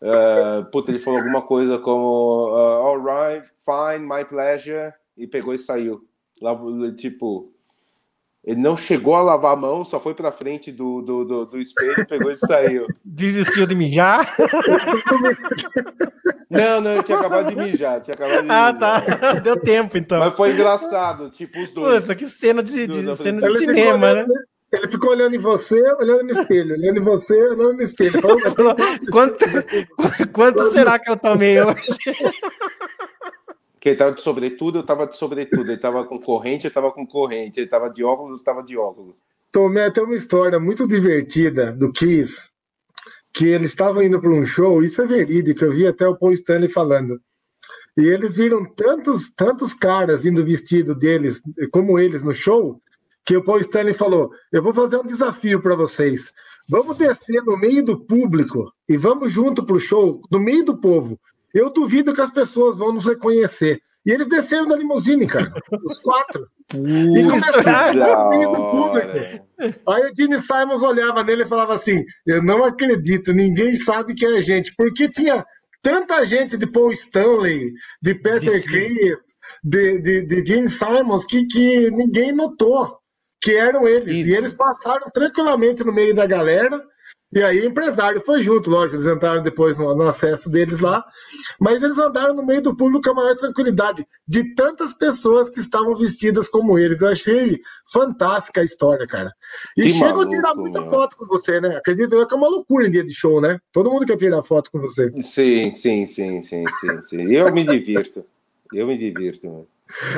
Uh, puta, ele falou alguma coisa como uh, Alright, fine, my pleasure, e pegou e saiu. Lá, tipo, ele não chegou a lavar a mão, só foi pra frente do, do, do, do espelho, pegou e saiu. Desistiu de mijar? Não, não, eu tinha acabado de mijar. Tinha acabado de ah, mijar. tá. Deu tempo, então. Mas foi engraçado, tipo, os dois. Nossa, que cena de, de cena de cinema, né? Ele ficou olhando em você, olhando no espelho, olhando em você, olhando no espelho. Falou, quanto, quanto será que eu tomei hoje? Que ele tava de sobretudo, eu tava de sobretudo. Ele tava com corrente, eu tava com corrente. Ele tava de óculos, eu tava de óculos. Tomei até uma história muito divertida do Kiss, que eles estavam indo para um show, isso é verídico, eu vi até o Paul Stanley falando. E eles viram tantos, tantos caras indo vestido deles, como eles no show, que o Paul Stanley falou: Eu vou fazer um desafio para vocês. Vamos descer no meio do público e vamos junto para o show, no meio do povo. Eu duvido que as pessoas vão nos reconhecer. E eles desceram da limusine, cara, os quatro. e começaram no meio do público. Aí o Gene Simons olhava nele e falava assim: Eu não acredito, ninguém sabe que é a gente. Porque tinha tanta gente de Paul Stanley, de Peter Chris, de, de, de Gene Simons, que, que ninguém notou que eram eles. E, e eles passaram tranquilamente no meio da galera E aí o empresário foi junto, lógico, eles entraram depois no, no, acesso deles lá, mas eles andaram no meio do público com a maior tranquilidade, de tantas pessoas que estavam vestidas como eles. Eu achei fantástica a história, cara. E que chegam a tirar muita meu. foto com você, né? Acredito eu que é uma loucura em dia de show, né? Todo mundo quer tirar foto com você. Sim, sim, sim, sim, sim, sim. Eu me divirto. Eu me divirto, mano.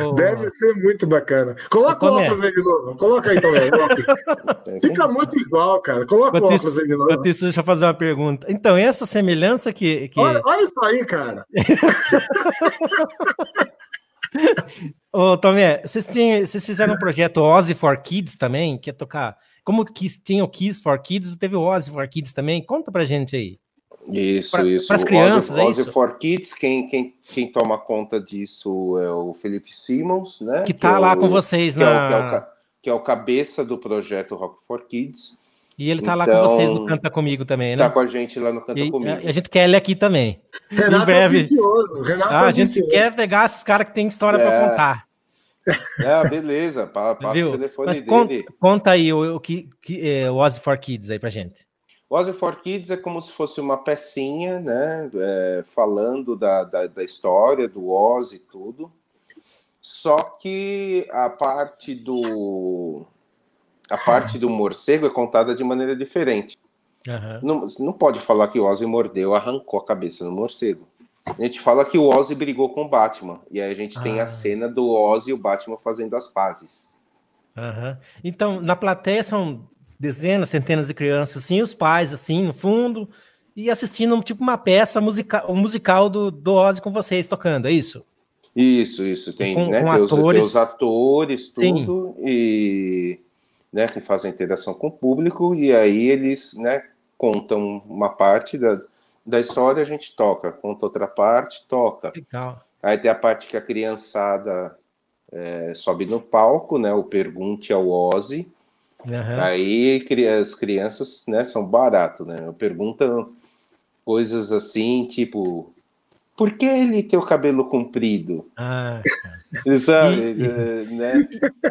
Oh. Deve ser muito bacana. Coloca o óculos aí de novo. Coloca aí também. Fica muito igual, cara. Coloca o óculos aí de novo. Isso, deixa eu fazer uma pergunta. Então, essa semelhança que. que... Olha, olha isso aí, cara. Ô, Tomé, vocês, têm, vocês fizeram um projeto Ozzy for Kids também, que é tocar. Como que tinha o Kiss for Kids, teve o Ozzy for Kids também? Conta pra gente aí. Isso, pra, isso. Para as crianças, Ozzy, é Ozzy for Kids, quem, quem, quem toma conta disso é o Felipe Simmons, né? Que tá que lá é o, com vocês que na... É o, que, é o, que é o cabeça do projeto Rock for Kids. E ele tá então, lá com vocês no Canta Comigo também, né? Tá com a gente lá no Canta e, Comigo. A gente quer ele aqui também. Renato é ambicioso. Renato ah, a gente quer pegar esses caras que tem história é. para contar. É, beleza. Passa Viu? o telefone Mas dele. Conta, conta aí o, o que, que é, o Ozzy for Kids aí pra gente. O Ozzy for Kids é como se fosse uma pecinha, né? É, falando da, da, da, história do Ozzy e tudo. Só que a parte do a parte do morcego é contada de maneira diferente. Uhum. Não, não pode falar que o Ozzy mordeu, arrancou a cabeça do morcego. A gente fala que o Ozzy brigou com o Batman. E aí a gente ah. tem a ah. cena do Ozzy e o Batman fazendo as pazes. Uhum. Então, na plateia são dezenas, centenas de crianças, assim, os pais, assim, no fundo, e assistindo tipo uma peça musical, um musical do, do Ozzy com vocês tocando, é isso? Isso, isso. Tem, com, né, com tem, atores, os, tem os atores, tudo, Sim. e né, que fazem interação com o público, e aí eles né, contam uma parte da, da história, a gente toca, conta outra parte, toca. Legal. Aí tem a parte que a criançada é, sobe no palco, né, o Pergunte ao Ozzy, Uhum. Aí as crianças né, são barato, né? Perguntam coisas assim, tipo, por que ele tem o cabelo comprido? Ah, sabe? E, é, né?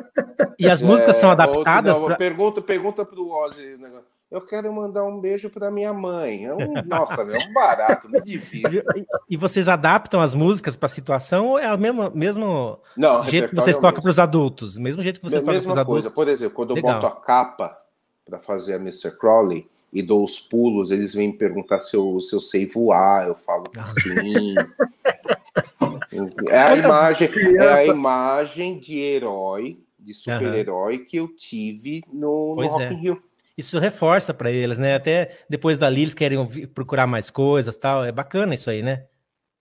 e as músicas é, são adaptadas? Não, pra... Pergunta, pergunta pro Ozzy. Né? Eu quero mandar um beijo para minha mãe. É um, nossa, é um barato, me divirto. E, e vocês adaptam as músicas para a situação ou é o mesmo, mesmo Não, jeito que vocês é tocam para os adultos? Mesmo jeito que vocês tocam para os adultos? coisa. Por exemplo, quando eu Legal. boto a capa para fazer a Mr. Crowley e dou os pulos, eles vêm me perguntar se eu, se eu sei voar. Eu falo que sim. é a imagem, é a imagem de herói, de super-herói que eu tive no, no Rock é. in Rio isso reforça para eles, né? Até depois dali eles querem procurar mais coisas, tal. É bacana isso aí, né?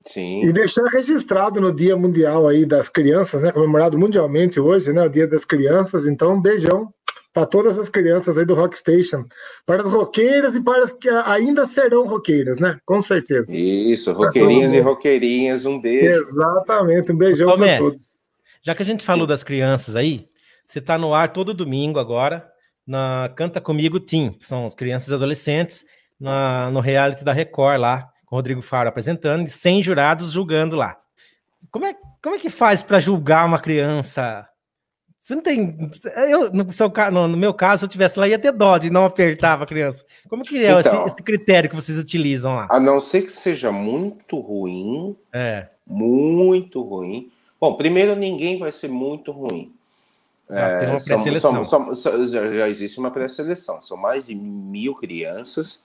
Sim. E deixar registrado no Dia Mundial aí das Crianças, né? Comemorado mundialmente hoje, né? O Dia das Crianças. Então, um beijão para todas as crianças aí do Rock Station, para as roqueiras e para as que ainda serão roqueiras, né? Com certeza. Isso, roqueirinhas e roqueirinhas, um beijo. Exatamente, um beijão para todos. Já que a gente falou das crianças aí, você está no ar todo domingo agora na Canta Comigo Team, que são as crianças e adolescentes, na, no reality da Record lá, com o Rodrigo Faro apresentando, e 100 jurados julgando lá. Como é, como é que faz para julgar uma criança? Você não tem. Eu, no, seu, no, no, meu caso, se eu tivesse lá, ia ter dó de não apertar a criança. Como que é então, esse, esse, critério que vocês utilizam lá? A não ser que seja muito ruim. É. Muito ruim. Bom, primeiro, ninguém vai ser muito ruim. É, são, são, são, já existe uma pré-seleção, são mais de mil crianças,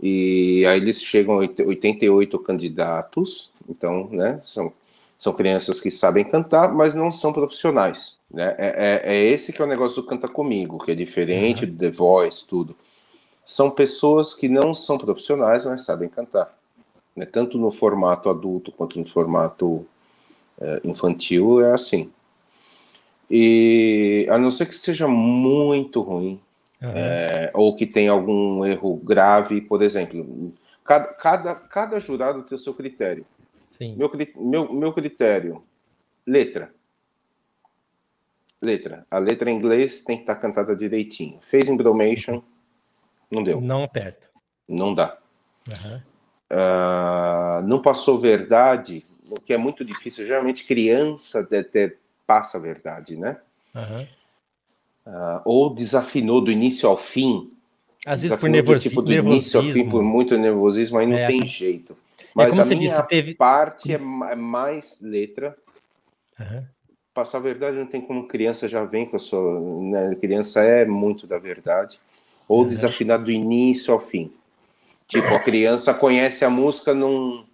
e aí eles chegam a 88 candidatos, então, né, são, são crianças que sabem cantar, mas não são profissionais, né, é, é, é esse que é o negócio do Canta Comigo, que é diferente uhum. do The Voice, tudo. São pessoas que não são profissionais, mas sabem cantar, né, tanto no formato adulto quanto no formato é, infantil, é assim. E a não ser que seja muito ruim, uhum. é, ou que tenha algum erro grave, por exemplo, cada, cada, cada jurado tem o seu critério. Sim. Meu, meu, meu critério, letra. Letra. A letra em inglês tem que estar cantada direitinho. Fez embromation, não deu. Não aperta. Não dá. Uhum. Uh, não passou verdade, o que é muito difícil. Geralmente criança deve ter passa a verdade, né? Uhum. Uh, ou desafinou do início ao fim. Às vezes por nervosi tipo, do início ao fim, por muito nervosismo, aí não é. tem jeito. É Mas é a minha disse, teve... parte é, é mais letra. Uhum. Passar a verdade não tem como criança já vem com a sua. Né? Criança é muito da verdade. Ou uhum. desafinar do início ao fim. Tipo, a criança conhece a música num,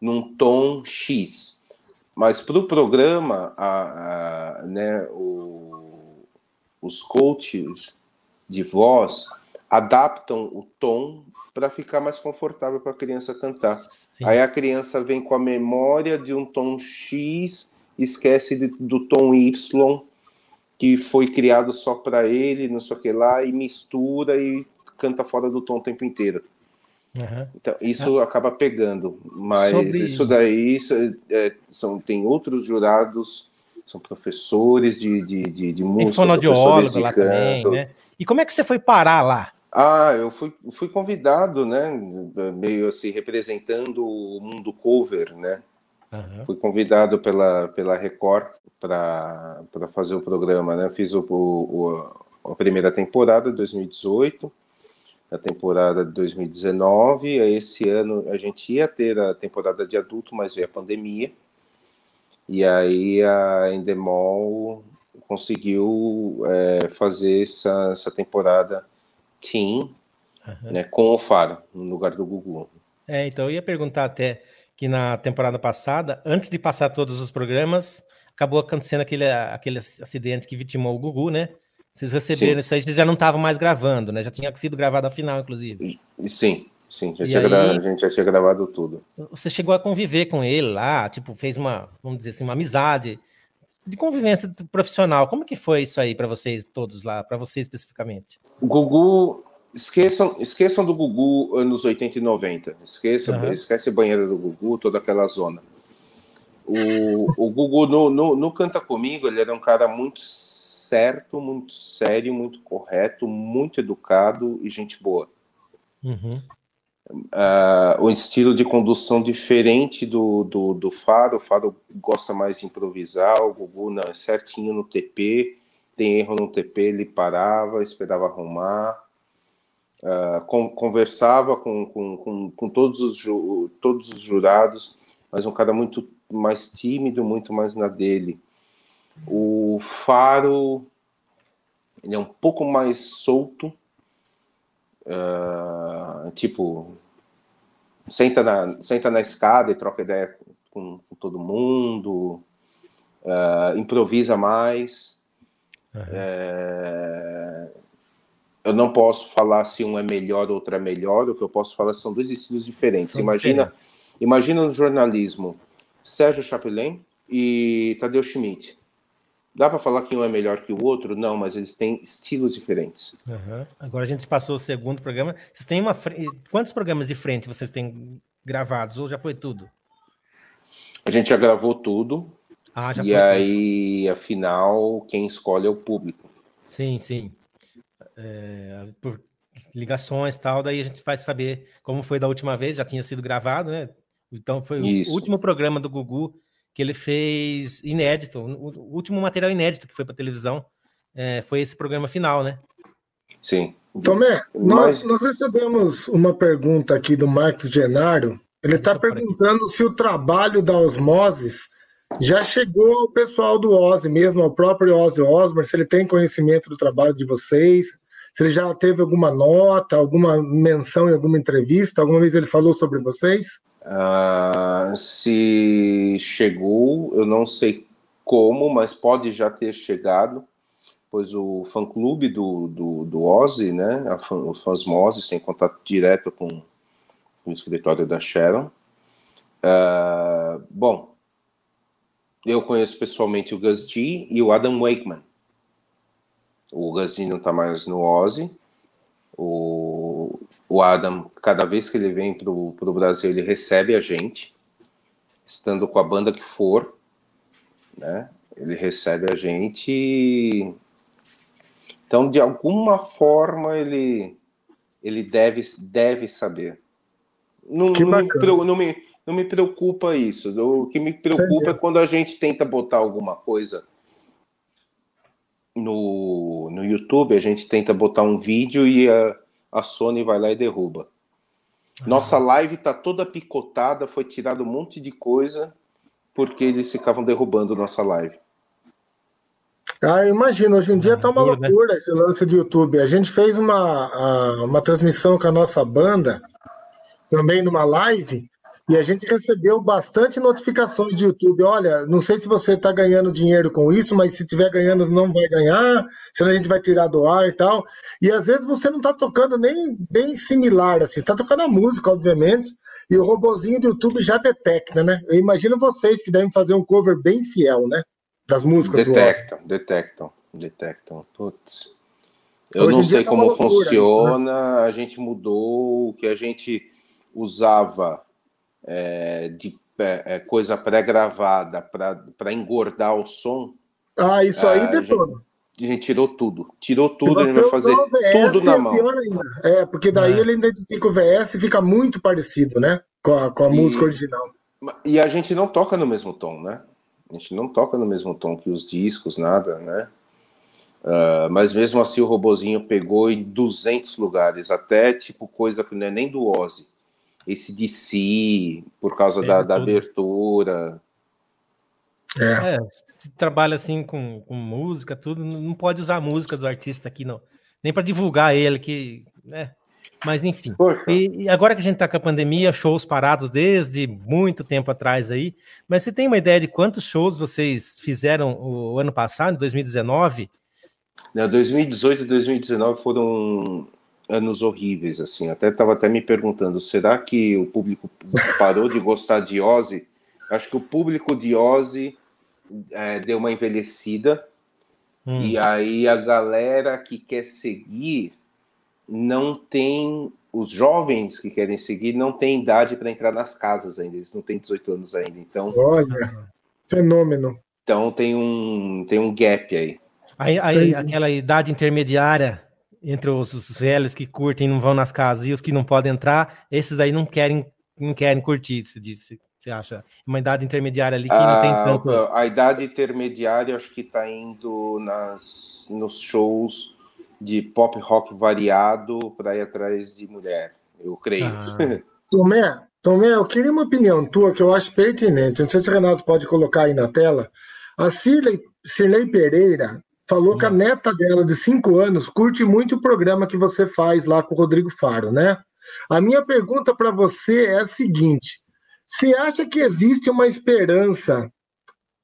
num tom X. Mas para o programa, a, a, né, o, os coaches de voz adaptam o tom para ficar mais confortável para a criança cantar. Sim. Aí a criança vem com a memória de um tom X, esquece de, do tom Y, que foi criado só para ele, não sei o que lá, e mistura e canta fora do tom o tempo inteiro. Uhum. Então, isso é. acaba pegando, mas Sobre... isso daí isso, é, são, tem outros jurados, são professores de, de, de, de música, fonoaudiólogo lá canto. também, né? E como é que você foi parar lá? Ah, eu fui, fui convidado, né? Meio assim, representando o mundo cover, né? Uhum. Fui convidado pela, pela Record para fazer o programa, né? Fiz o, o, a primeira temporada, 2018, a temporada de 2019. Esse ano a gente ia ter a temporada de adulto, mas veio a pandemia. E aí a Endemol conseguiu é, fazer essa, essa temporada teen, uhum. né, com o Faro, no lugar do Gugu. É, então eu ia perguntar até que na temporada passada, antes de passar todos os programas, acabou acontecendo aquele, aquele acidente que vitimou o Gugu, né? Vocês receberam sim. isso aí, vocês já não estavam mais gravando, né? Já tinha sido gravado a final, inclusive. Sim, sim, já tinha aí, gravado, a gente já tinha gravado tudo. Você chegou a conviver com ele lá, tipo, fez uma, vamos dizer assim, uma amizade de convivência profissional. Como que foi isso aí para vocês todos lá, para você especificamente? O Gugu, esqueçam, esqueçam do Gugu anos 80 e 90. Esqueçam, uhum. esquece a banheira do Gugu, toda aquela zona. O, o Gugu no, no, no Canta Comigo, ele era um cara muito certo, muito sério, muito correto, muito educado e gente boa. Uhum uh, um estilo de condução diferente do, do, do Faro. O Faro gosta mais de improvisar, o Gugu não, é certinho no TP, tem erro no TP, ele parava, esperava arrumar. Uh, com, conversava com, com, com, com todos, os ju, todos os jurados, mas um cara muito mais tímido, muito mais na dele. O Faro ele é um pouco mais solto, Uh, tipo, senta na, senta na escada e troca ideia com, com todo mundo, uh, improvisa mais. Uhum. Eu não posso falar se um é melhor ou outro é melhor, o que eu posso falar são dois estilos diferentes. São imagina, diferentes. imagina no jornalismo Sérgio Chapelin e Tadeu Schmidt. Dá para falar que um é melhor que o outro? Não, mas eles têm estilos diferentes. Uhum. Agora a gente passou o segundo programa. Vocês têm uma. Quantos programas de frente vocês têm gravados? Ou já foi tudo? A gente já gravou tudo. Ah, já e aí, tudo. afinal, quem escolhe é o público. Sim, sim. É, por ligações e tal, daí a gente vai saber como foi da última vez, já tinha sido gravado, né? Então foi Isso. o último programa do Gugu que ele fez inédito, o último material inédito que foi para televisão é, foi esse programa final, né? Sim. Tomé, nós, nós recebemos uma pergunta aqui do Marcos Genaro. Ele está perguntando se o trabalho da Osmoses já chegou ao pessoal do Ozzy mesmo, ao próprio Ozzy Osbourne, se ele tem conhecimento do trabalho de vocês, se ele já teve alguma nota, alguma menção em alguma entrevista, alguma vez ele falou sobre vocês? Uh, se chegou, eu não sei como, mas pode já ter chegado, pois o fã-clube do, do, do Ozzy, né, a fã, o Fansmose, tem contato direto com, com, o escritório da Sharon. Uh, bom, eu conheço pessoalmente o Gus G e o Adam Wakeman. O Gus G não está mais no Ozzy, o, o Adam, cada vez que ele vem para o Brasil, ele recebe a gente, estando com a banda que for, né? Ele recebe a gente. Então, de alguma forma, ele, ele deve, deve saber. Não, não me, não, me, não me preocupa isso. O que me preocupa Entendi. é quando a gente tenta botar alguma coisa no, no YouTube, a gente tenta botar um vídeo e a a Sony vai lá e derruba. Nossa live tá toda picotada, foi tirado um monte de coisa porque eles ficavam derrubando nossa live. Ah, imagina, hoje em dia tá uma né? loucura esse lance de YouTube. A gente fez uma, uma transmissão com a nossa banda, também numa live, e a gente recebeu bastante notificações de YouTube. Olha, não sei se você está ganhando dinheiro com isso, mas se estiver ganhando, não vai ganhar, senão a gente vai tirar do ar e tal. E às vezes você não está tocando nem bem similar, assim, está tocando a música, obviamente, e o robozinho do YouTube já detecta, né? Eu imagino vocês que devem fazer um cover bem fiel, né? Das músicas detectam, do Detectam, detectam, Putz. Eu Hoje não sei tá como funciona, isso, né? a gente mudou o que a gente usava é, de é, coisa pré-gravada para engordar o som. Ah, isso aí detona. A gente tirou tudo. Tirou tudo, a gente vai fazer VS, tudo na é mão. Pior ainda. É, porque daí é. ele identifica o VS e fica muito parecido, né? Com a, com a e, música original. E a gente não toca no mesmo tom, né? A gente não toca no mesmo tom que os discos, nada, né? Uh, mas mesmo assim o robozinho pegou em 200 lugares, até tipo coisa que não é nem do Ozzy esse de si, por causa da, da, abertura. É. é trabalha assim com, com, música, tudo, não pode usar a música do artista aqui, não. Nem para divulgar ele, que. Né? Mas enfim. E, e, agora que a gente está com a pandemia, shows parados desde muito tempo atrás aí. Mas você tem uma ideia de quantos shows vocês fizeram o ano passado, em 2019? Não, 2018 e 2019 foram anos horríveis, assim. Até estava até me perguntando, será que o público parou de gostar de Ozzy? Acho que o público de Ozzy é, deu uma envelhecida hum. e aí a galera que quer seguir não tem os jovens que querem seguir não têm idade para entrar nas casas ainda, eles não têm 18 anos ainda. Então, olha, fenômeno. Então tem um tem um gap aí. Aí, aí aquela idade intermediária entre os, os, velhos que curtem não vão nas casas e os que não podem entrar, esses aí não querem não querem curtir, se disse. Você acha? Uma idade intermediária ali que não tem ah, tanto. A idade intermediária acho que está indo nas, nos shows de pop rock variado para ir atrás de mulher, eu creio. Ah. Tomé, Tomé, eu queria uma opinião tua que eu acho pertinente. Não sei se o Renato pode colocar aí na tela. A Cirlei, Cirlei Pereira falou que a hum. neta dela, de cinco anos, curte muito o programa que você faz lá com o Rodrigo Faro, né? A minha pergunta para você é a seguinte: você acha que existe uma esperança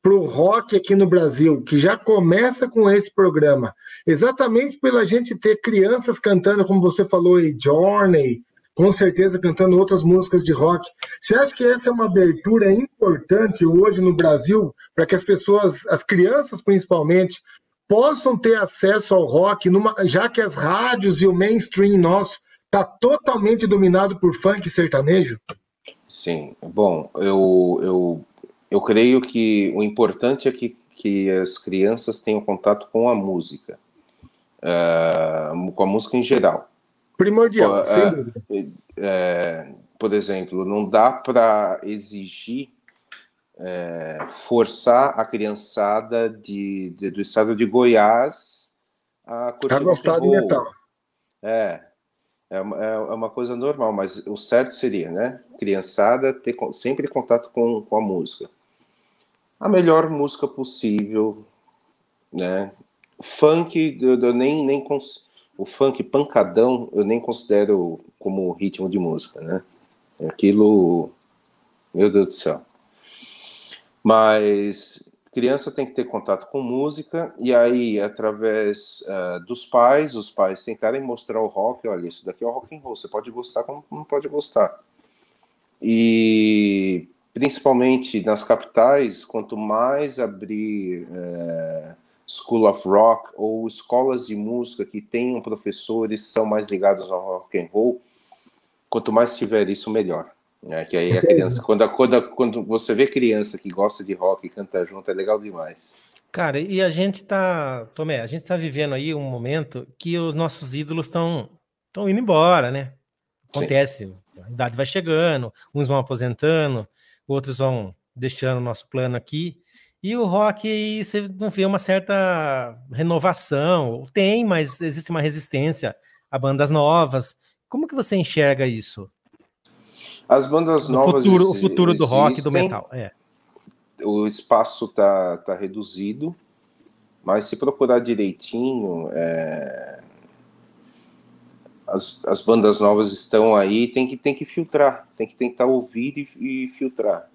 para o rock aqui no Brasil, que já começa com esse programa, exatamente pela gente ter crianças cantando, como você falou, aí, Journey, com certeza cantando outras músicas de rock. Você acha que essa é uma abertura importante hoje no Brasil para que as pessoas, as crianças principalmente, possam ter acesso ao rock, numa, já que as rádios e o mainstream nosso está totalmente dominado por funk sertanejo? Sim, bom, eu, eu, eu creio que o importante é que, que as crianças tenham contato com a música, uh, com a música em geral. Primordial, uh, sem dúvida. Uh, por exemplo, não dá para exigir é, forçar a criançada de, de, do estado de Goiás a curtir a gostar de metal. É, é uma, é uma coisa normal, mas o certo seria, né? Criançada ter sempre contato com, com a música. A melhor música possível, né? Funk, eu, eu nem, nem cons... o funk pancadão eu nem considero como ritmo de música, né? Aquilo, meu Deus do céu. Mas criança tem que ter contato com música e aí através uh, dos pais, os pais tentarem mostrar o rock, olha isso daqui é o rock and roll, você pode gostar como não pode gostar. E principalmente nas capitais, quanto mais abrir uh, School of Rock ou escolas de música que tenham professores que são mais ligados ao rock and roll, quanto mais tiver isso melhor. É, que aí a criança, quando, quando, quando você vê criança que gosta de rock e canta junto, é legal demais. Cara, e a gente tá, Tomé, a gente tá vivendo aí um momento que os nossos ídolos estão estão indo embora, né? Acontece, Sim. a idade vai chegando, uns vão aposentando, outros vão deixando o nosso plano aqui. E o rock, você não vê uma certa renovação. Tem, mas existe uma resistência a bandas novas. Como que você enxerga isso? As bandas o novas. Futuro, o futuro do rock e do metal. É. O espaço está tá reduzido, mas se procurar direitinho, é... as, as bandas novas estão aí, tem que, tem que filtrar, tem que tentar ouvir e, e filtrar.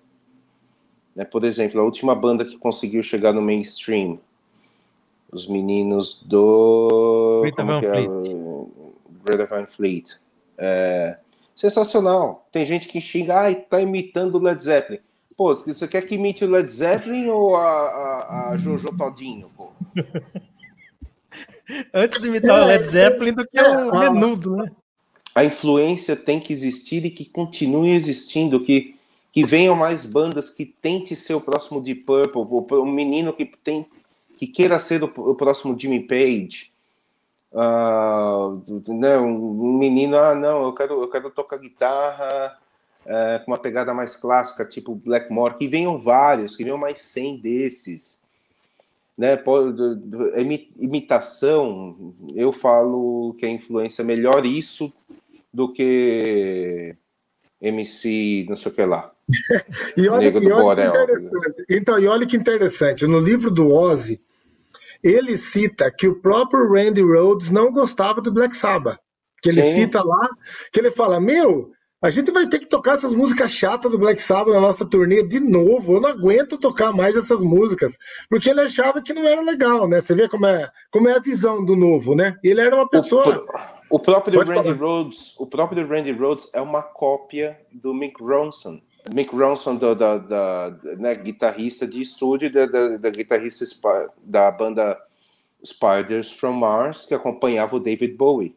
Né? Por exemplo, a última banda que conseguiu chegar no mainstream, os meninos do. Greta Van Fleet. Greta Van Fleet. É, sensacional. Tem gente que xinga, ai, tá imitando o Led Zeppelin. Pô, você quer que imite o Led Zeppelin ou a, a, a Jojo Todinho, pô? Antes de imitar o Led Zeppelin do que o menudo, né? A influência tem que existir e que continue existindo, que, que venham mais bandas que tente ser o próximo de Purple, um menino que tem que queira ser o, o próximo Jimmy Page, uh, né, um, menino, ah, não, eu quero, eu quero tocar guitarra uh, com uma pegada mais clássica, tipo Blackmore, que venham vários, que venham mais 100 desses. Né, imitação, eu falo que a influência é melhor isso do que MC não sei o que lá. e olha, e olha que interessante. Então, e olha que interessante, no livro do Ozzy, ele cita que o próprio Randy Rhodes não gostava do Black Sabbath. Que ele Sim. cita lá, que ele fala: Meu, a gente vai ter que tocar essas músicas chatas do Black Sabbath na nossa turnê de novo. Eu não aguento tocar mais essas músicas. Porque ele achava que não era legal, né? Você vê como é, como é a visão do novo, né? Ele era uma pessoa. O, o próprio Randy falar. Rhodes, o próprio Randy Rhodes é uma cópia do Mick Ronson. Mick Ronson, da, da, da né, guitarrista de estúdio, da, da, da guitarrista da banda Spiders from Mars, que acompanhava o David Bowie.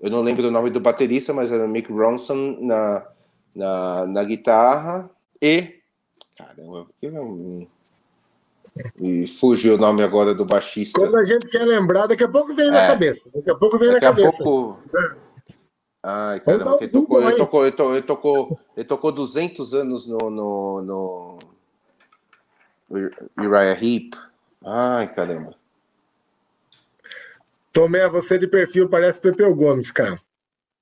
Eu não lembro o nome do baterista, mas era Mick Ronson na, na, na guitarra e. Caramba, que. E fugiu o nome agora do baixista. Quando a gente quer lembrar, daqui a pouco vem é. na cabeça. Daqui a pouco vem daqui na cabeça. Pouco... Ai, caramba, ele tocou, ele, tocou, ele, tocou, ele, tocou, ele tocou 200 anos no, no, no Uriah Heep. Ai, caramba. Tomé, você de perfil parece Pepeu Gomes, cara.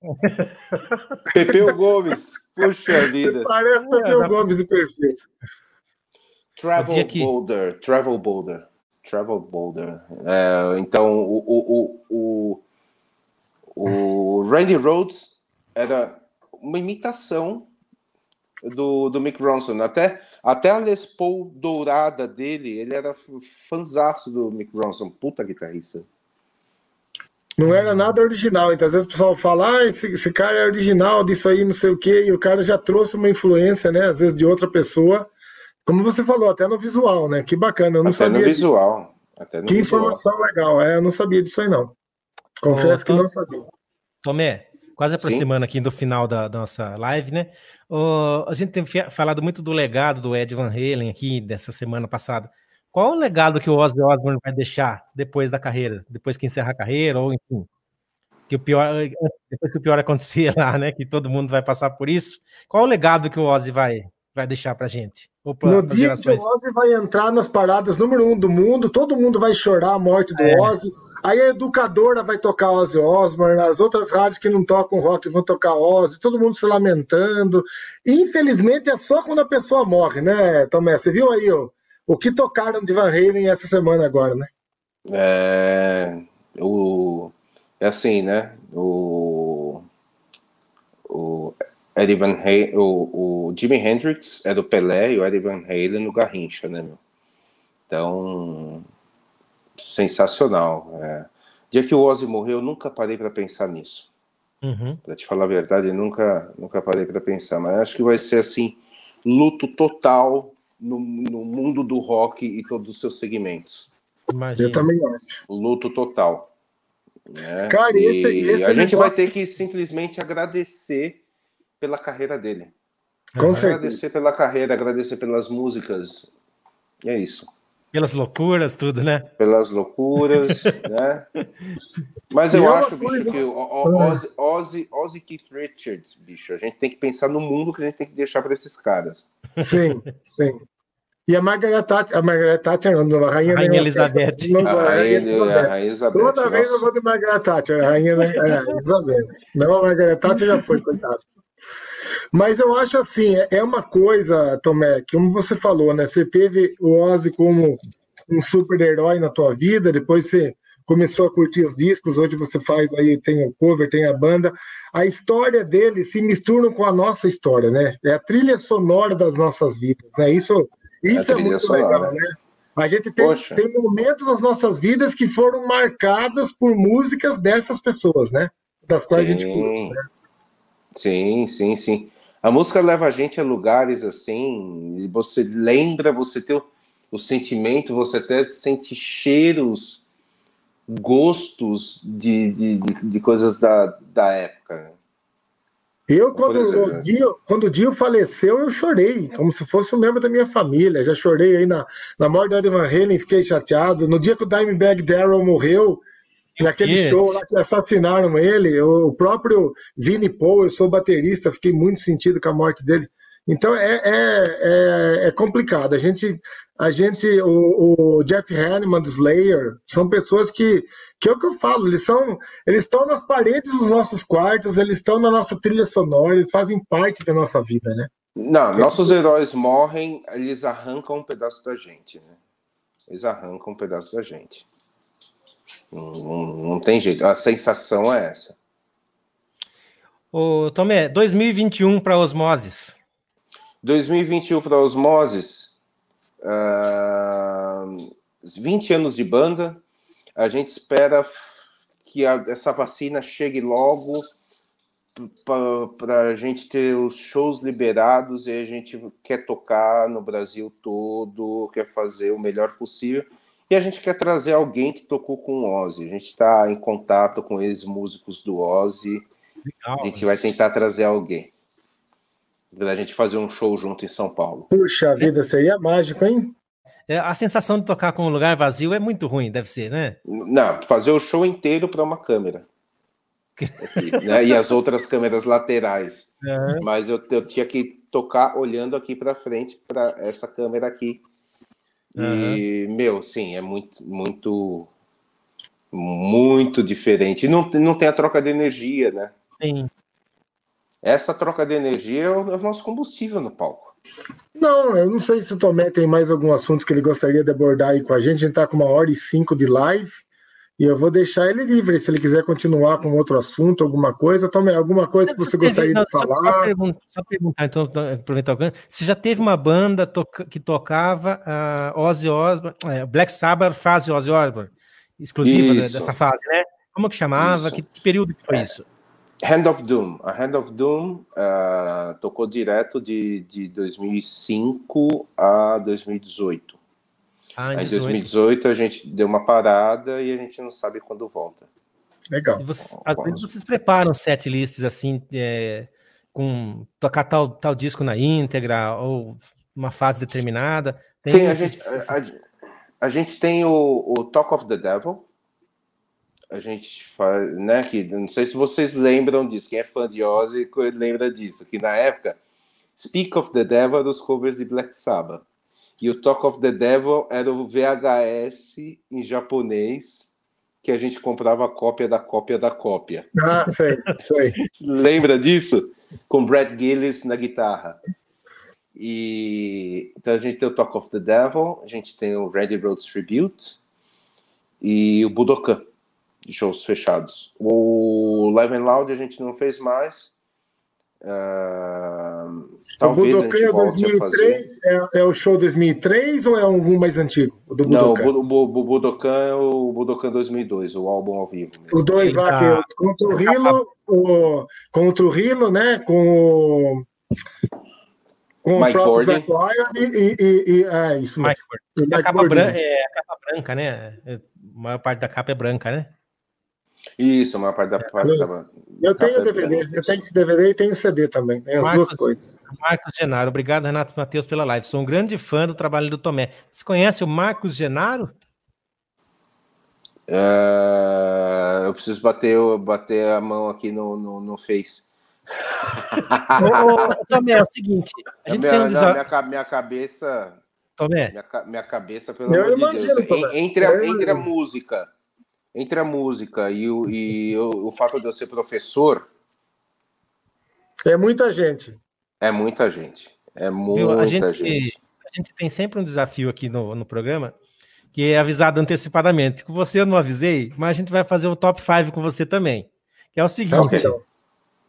Pepeu Gomes, puxa vida. Você parece Pepeu é, Gomes de perfil. Travel Boulder, Travel Boulder, Travel Boulder. É, então, o, o, o, o Randy Rhodes era uma imitação do, do Mick Ronson. Até, até a Les Paul dourada dele, ele era fanzaço do Mick Ronson. Puta guitarrista. Não era nada original. Então, às vezes o pessoal fala, ah, esse, esse cara é original disso aí, não sei o quê, e o cara já trouxe uma influência, né? Às vezes de outra pessoa. Como você falou, até no visual, né? Que bacana, eu não até sabia. No visual. Até no que visual. informação legal, é, eu não sabia disso aí, não. Confesso Ô, que não sabia. Tomé, quase aproximando Sim. aqui do final da, da nossa live, né? Uh, a gente tem falado muito do legado do Ed Van Halen aqui dessa semana passada. Qual o legado que o Ozzy Osbourne vai deixar depois da carreira, depois que encerrar a carreira, ou enfim, que o pior, depois que o pior acontecer lá, né? Que todo mundo vai passar por isso. Qual o legado que o Ozzy vai, vai deixar pra gente? No dia gerações. que o Ozzy vai entrar nas paradas número um do mundo, todo mundo vai chorar a morte do é. Ozzy. Aí a educadora vai tocar Ozzy Osbourne, as outras rádios que não tocam rock vão tocar Ozzy, todo mundo se lamentando. Infelizmente é só quando a pessoa morre, né, Tomé? Você viu aí ó, o que tocaram de Van Halen essa semana agora, né? É, o, é assim, né? O Eddie Van Halen, o, o Jimi Hendrix é do Pelé e o Eddie Van Halen no Garrincha, né, meu? Então, sensacional. É. Dia que o Ozzy morreu, eu nunca parei para pensar nisso. Uhum. Para te falar a verdade, eu nunca, nunca parei para pensar. Mas acho que vai ser assim, luto total no, no mundo do rock e todos os seus segmentos. Imagina. Eu também acho. Luto total. Né? Cara, esse, esse a negócio... gente vai ter que simplesmente agradecer pela carreira dele. Com agradecer certeza. pela carreira, agradecer pelas músicas. E é isso. Pelas loucuras, tudo, né? Pelas loucuras, né? Mas eu acho, bicho, que o Ozzy, Ozzy, Ozzy Keith Richards, bicho, a gente tem que pensar no mundo que a gente tem que deixar para esses caras. Sim, sim. E a Margaret Thatcher, a Margaret Thatcher, não, a rainha, rainha Elizabeth. Não, a, rainha, Elizabeth. A rainha Elizabeth. Toda nossa. vez eu vou de Margaret Thatcher, a rainha né? é, Elizabeth. Não, a Margaret Thatcher já foi, coitado. Mas eu acho assim, é uma coisa, Tomé, que como você falou, né? Você teve o Ozzy como um super-herói na tua vida, depois você começou a curtir os discos, hoje você faz aí, tem o cover, tem a banda. A história dele se mistura com a nossa história, né? É a trilha sonora das nossas vidas, né? Isso, isso é, é muito sonora. legal, né? A gente tem, tem momentos nas nossas vidas que foram marcadas por músicas dessas pessoas, né? Das quais sim. a gente curte, né? Sim, sim, sim. A música leva a gente a lugares assim, você lembra, você tem o, o sentimento, você até sente cheiros gostos de, de, de, coisas da, da época. Né? Eu, quando o, Dio, quando o Dio faleceu, eu chorei, como se fosse um membro da minha família. Já chorei aí na, na morte do Eddie Van Halen, fiquei chateado. No dia que o Dimebag Darrell morreu, naquele show lá que assassinaram ele, o próprio Vinnie Paul, eu sou baterista, fiquei muito sentido com a morte dele. Então é, é, é, é complicado. A gente, a gente o, o, Jeff Hanneman do Slayer, são pessoas que, que é o que eu falo, eles são, eles estão nas paredes dos nossos quartos, eles estão na nossa trilha sonora, eles fazem parte da nossa vida, né? Não, nossos heróis morrem, eles arrancam um pedaço da gente, né? Eles arrancam um pedaço da gente. Não, não, não tem jeito, a sensação é essa. Ô, Tomé, 2021 para Osmoses. 2021 para Osmoses, uh, 20 anos de banda. A gente espera que a, essa vacina chegue logo para a gente ter os shows liberados e a gente quer tocar no Brasil todo, quer fazer o melhor possível. E a gente quer trazer alguém que tocou com o Ozzy. A gente está em contato com eles, músicos do Ozzy. Legal, a gente vai tentar trazer alguém da gente fazer um show junto em São Paulo. Puxa vida, seria mágico, hein? É, a sensação de tocar com um lugar vazio é muito ruim, deve ser, né? Não, fazer o show inteiro para uma câmera. né? E as outras câmeras laterais. É. Mas eu, eu tinha que tocar olhando aqui para frente para essa câmera aqui. E, uhum. meu, sim, é muito, muito, muito diferente. E não, não tem a troca de energia, né? Sim. Essa troca de energia é o, é o nosso combustível no palco. Não, eu não sei se o Tomé tem mais algum assunto que ele gostaria de abordar aí com a gente. A gente está com uma hora e cinco de live e eu vou deixar ele livre se ele quiser continuar com outro assunto, alguma coisa. Tomé, alguma coisa que você gostaria de falar? Só perguntar, só perguntar então, aproveitar o se já teve uma banda que tocava uh, Ozzy Osbourne, uh, Black Sabbath fase Ozzy Osbourne, exclusiva isso. dessa fase, né? Como que chamava? Que, que, período que foi é. isso? Hand of Doom. A Hand of Doom uh, tocou direto de, de 2005 a 2018. Ah, em 2018 a gente deu uma parada e a gente não sabe quando volta. Legal. Você, às vezes vocês preparam set lists assim, é, com tocar tal, tal disco na íntegra ou uma fase determinada? Tem Sim, a gente, a, a, a gente tem o, o Talk of the Devil, a gente faz, né, que não sei se vocês lembram disso, quem é fã de Ozzy lembra disso, que na época Speak of the Devil era os covers de Black Sabbath. E o Talk of the Devil era o VHS em japonês que a gente comprava a cópia da cópia da cópia. Ah, sei, sei. Lembra disso? Com Brad Gillis na guitarra. E então a gente tem o Talk of the Devil, a gente tem o Ready Roads Tribute e o Budokan de shows fechados. O Live and Loud a gente não fez mais. Uh, talvez o Budokan a gente volte 2003 é, é, o show 2003 ou é algum mais antigo? O do Não, o, Budokan é o Budokan 2002, o álbum ao vivo. Mesmo. O dois lá, que é contra o Rilo, o, contra o Rilo, né? Com com Mike o próprio Zack e, e, e, e, é isso, Mike, Mike a, capa branca, é, a capa branca, né? A maior parte da capa é branca, né? Isso, uma parte da parte da, Eu tenho DVD, eu tenho esse DVD e tenho CD também, tem as Marcos, duas coisas. Marcos Genaro, obrigado, Renato Matheus, pela live. Sou um grande fã do trabalho do Tomé. Você conhece o Marcos Genaro? Uh, eu preciso bater, bater a mão aqui no, no, no Face. ô, ô, Tomé, é o seguinte: a gente minha, tem um desafio. Minha, minha cabeça Tomé. Minha, minha cabeça, pelo Eu amor de imagino, Deus. Tomé. Entre a, entre a música, entre a música e, o, e o, o fato de eu ser professor, É muita gente. é muita gente. É Viu? muita A gente, gente. a gente tem sempre um desafio aqui no, no programa, que é avisado antecipadamente. Com você eu não avisei, mas a gente vai fazer o top 5 com você também. Que é o seguinte. Ok.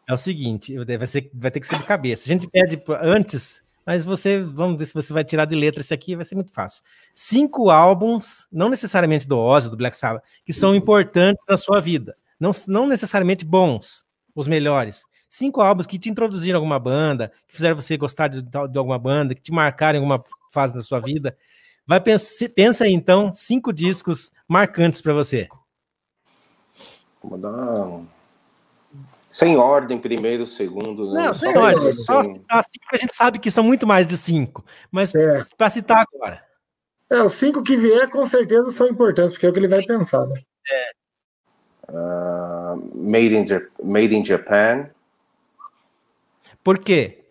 É o seguinte, vai, ser, vai ter que ser de cabeça. A gente pede antes, mas você, vamos ver se você vai tirar de letra isso aqui, vai ser muito fácil. Cinco álbuns, não necessariamente do Ozzy, do Black Sabbath, que são importantes na sua vida. Não, não necessariamente bons, os melhores. Cinco álbuns que te introduziram alguma banda, que fizeram você gostar de, de alguma banda, que te marcaram em alguma fase da sua vida. Vai pense- pensa aí, então, cinco discos marcantes para você. Vou dar um- Sem ordem, primeiro, segundo. né? Não, Só sem ordem. Só citar cinco, que a gente sabe que são muito mais de cinco. Mas É. para citar agora. É, os cinco que vier com certeza são importantes, porque é o que ele vai pensar, né? Ah, made, in Ja- made in Japan. Por quê?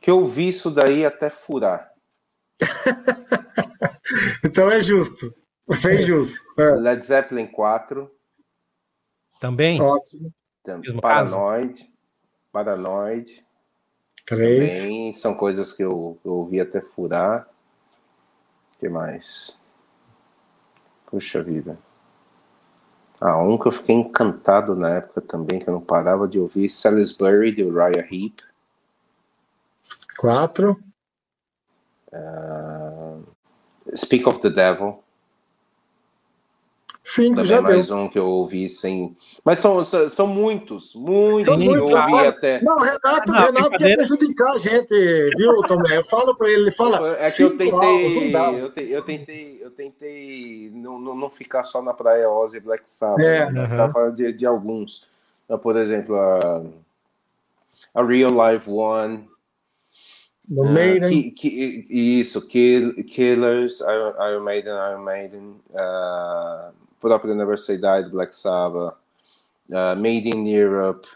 Que eu vi isso daí até furar. Então é justo. Bem justo. É, Led Zeppelin 4. Também? ótimo. Mesmo caso? Paranoid. Paranoid. Três. Também são coisas que eu, eu ouvi até furar. O que mais? Puxa vida. Ah, um que eu fiquei encantado na época também, que eu não parava de ouvir, Salisbury, de Uriah Heep. Quatro. Speak of the Devil, Cinco também já é mais deu. um que eu ouvi sem... Mas são, são, são muitos, muitos São que eu muitos, ouvi claro. até... Não, Renato, Não, Renato quer prejudicar a gente, viu, Tomé? Eu falo pra ele, ele fala. É que eu tentei, dá. eu, te- eu tentei, eu tentei não, não, não ficar só na praia Ozzy e Black Sabbath. É. né? Uhum. Tava falando de, de alguns. Então, por exemplo, a, a Real Live One. No meio, né? que, que, isso, Kill, Killers, Iron, Iron Maiden, Iron Maiden. Uh, próprio Never Say Die, do Black Sabbath. ah, Made in Europe.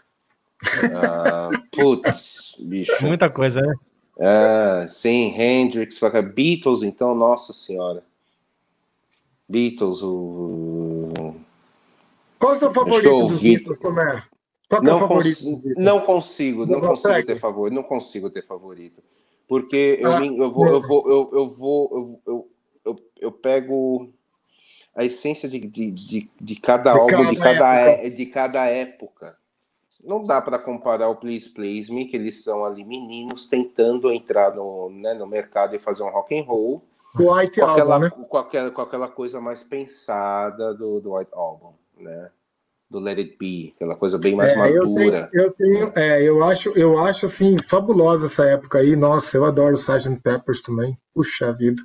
ah, putz, bicho. Muita coisa, né? É, sim, Hendrix, pra cá. Beatles, então, nossa senhora. Beatles, o. Qual é o seu favorito dos. Beatles, Tomé? Qual que é o Não, favorito cons- dos Beatles? não consigo, não, Não consigo ter favorito, não consigo ter favorito. Porque eu, Ah, me- eu vou, eu vou, eu, eu vou, eu, eu, eu, eu pego a essência de, de, de, de cada De álbum, de cada cada, época. é- de cada época. Não dá para comparar o Please Please Me, que eles são ali meninos tentando entrar no, né, no mercado e fazer um rock and roll. Com White com aquela, Album, né? com, aquela, com aquela coisa mais pensada do, do White Album, né? Do Let It Be, aquela coisa bem mais É, eu tenho, madura. eu tenho, é, eu acho, eu acho assim fabulosa essa época aí. Nossa, eu adoro o Sgt. Peppers também. Puxa vida.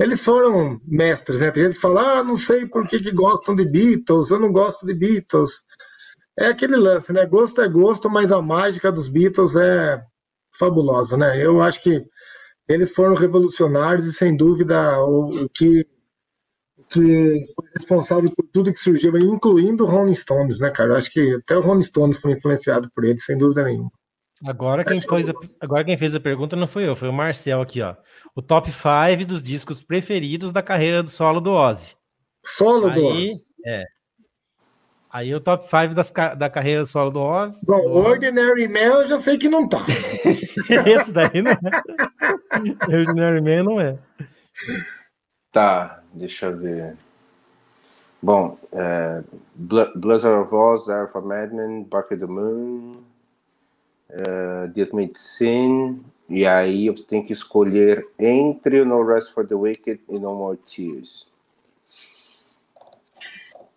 Eles foram mestres, né? Tem gente que fala, ah, não sei por que, que gostam de Beatles, eu não gosto de Beatles. É aquele lance, né? Gosto é gosto, mas a mágica dos Beatles é fabulosa, né? Eu acho que eles foram revolucionários e sem dúvida o, o que que foi responsável por tudo que surgiu, incluindo o Rolling Stones, né, cara? Eu acho que até o Rolling Stones foi influenciado por eles, sem dúvida nenhuma. Agora quem, fez a, agora quem fez a pergunta não foi eu, foi o Marcel aqui, ó. O top 5 dos discos preferidos da carreira do solo do Ozzy. Solo do Aí, Ozzy. é. Aí o top 5 das, ca- da carreira solo do Ozzy. Bom, do Ozzy. Ordinary Man eu já sei que não tá. Esse daí não é. Ordinary Man não é. Tá, deixa eu ver. Bom, é, Blizzard of Oz, The Alpha Madman, Bark of the Moon, é, The Ultimate Sin, e aí eu tenho que escolher entre No Rest for the Wicked e No More Tears.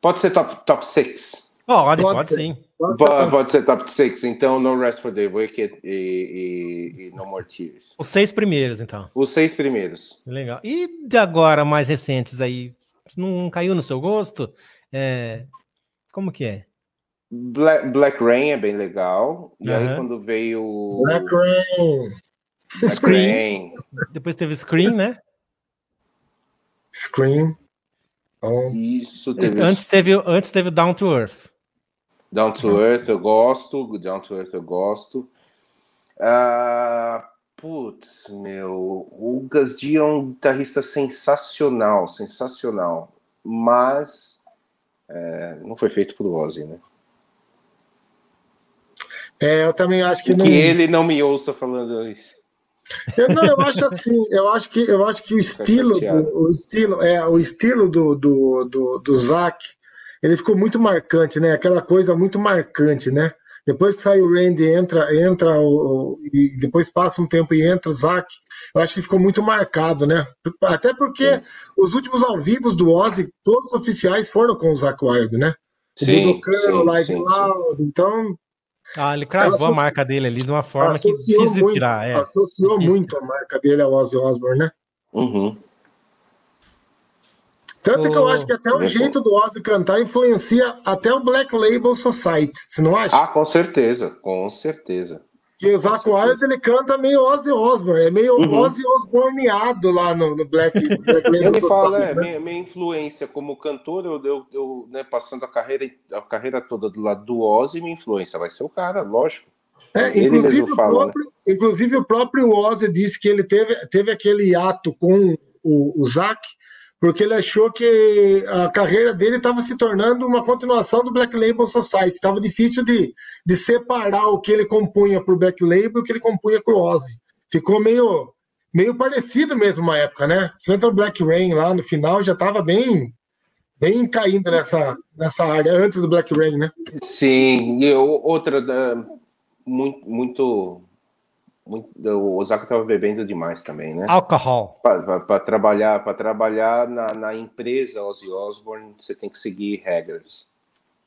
Pode ser top, top 6. Pode, Pode pode, ser. sim. Pode Pode, tá? pode ser top 6. Então, No Rest for the Wicked e, e- e No More Tears. Os seis primeiros, então. Os seis primeiros. Legal. E de agora, mais recentes aí, não caiu no seu gosto? É, Como que é? Black, Black Rain é bem legal. E aí, Aham. quando veio o Black Rain, Black Scream. Rain, Depois teve Scream, né? Scream. Bom, isso teve Antes teve, antes teve Down to Earth. Down to Earth, eu gosto. Down to Earth, eu gosto. Ah, Putz, meu, o Gus G é um guitarrista sensacional, sensacional, mas é, não foi feito por Ozzy, né? É, eu também acho que, que não... ele não me ouça falando isso. Eu, não, eu acho assim, eu acho que eu acho que o estilo do, o estilo é o estilo do do, do, do Zac, ele ficou muito marcante, né? Aquela coisa muito marcante, né? Depois que sai o Randy, entra, entra o, e depois passa um tempo e entra o Zac, eu acho que ficou muito marcado, né? Até porque sim. os últimos ao vivo do Ozzy, todos os oficiais foram com o Zac Wild, né? O sim, Budokan, o Live Loud, então ah, ele cravou associ... a marca dele ali de uma forma que quis muito, tirar. É. Associou muito a marca dele ao Ozzy Osbourne, né? Uhum. Tanto que eu acho que até o jeito do Ozzy cantar influencia até o Black Label Society, você não acha? Ah, com certeza, com certeza. Que o Zac Wild ele canta meio Ozzy Osbourne, é meio uhum. Ozzy Osbourneado lá no, no Black, Black Label Ele fala, é, né? minha, minha, influência como cantor, eu, eu, eu né, passando a carreira, a carreira toda do lado do Ozzy, minha influência vai ser o cara, lógico. É, inclusive, o fala, né? próprio, né? inclusive o próprio Ozzy disse que ele teve, teve aquele ato com o, o Zac porque ele achou que a carreira dele estava se tornando uma continuação do Black Label Society. Estava difícil de, de separar o que ele compunha para o Black Label e o que ele compunha para o Ozzy. Ficou meio, meio parecido mesmo uma época, né? Você entra o Black Rain lá no final, já estava bem bem caindo nessa, nessa área, antes do Black Rain, né? Sim, e outra, muito, muito muito, o Osaka estava bebendo demais também, né? Alcohol. Para trabalhar, para trabalhar na, na, empresa Ozzy Osbourne, você tem que seguir regras.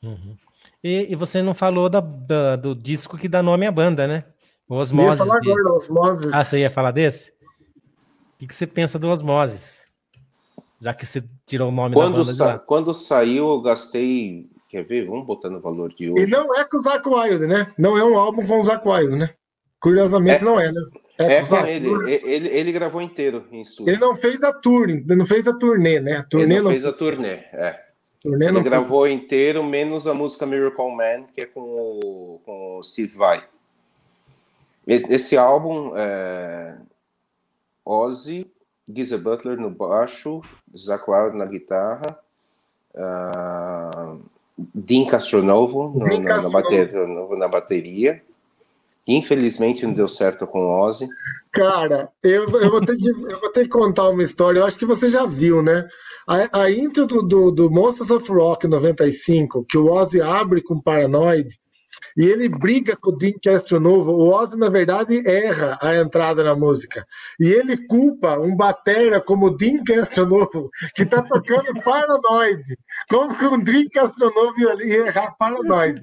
Uhum. E, e, você não falou da, da, do disco que dá nome à banda, né? O Osmoses. Eu ia falar agora, Osmoses. Ah, você ia falar desse? O que, que você pensa do Osmoses? Já que você tirou o nome quando da banda sa Quando saiu, eu gastei... Quer ver? Vamos botar no valor de hoje. E não é com o Zac Wild, né? Não é um álbum com o Zac Wild, né? Curiosamente é, não é, né? É, é com ele. ele. Ele gravou inteiro em estúdio. Ele não fez a tour, não fez a turnê, né? A turnê ele não, não fez a turnê, é. Turnê ele gravou foi. inteiro, menos a música Miracle Man, que é com o, com o Steve Vai. Esse, álbum, é... Ozzy, Geezer Butler no baixo, Zach Wild na guitarra, uh... Dean Castronovo, Dean no, Castronovo. Na, bateria, na bateria Infelizmente não deu certo com o Ozzy. Cara, eu, eu, vou ter que, eu vou ter que contar uma história. Eu acho que você já viu, né? A, a intro do, do, do Monsters of Rock 95, que o Ozzy abre com Paranoid, e ele briga com o Dean Castronovo. O Ozzy, na verdade, erra a entrada na música. E ele culpa um batera como o Dean Castronovo, que está tocando Paranoid. Como que um Dean Castronovo ia ali errar Paranoid?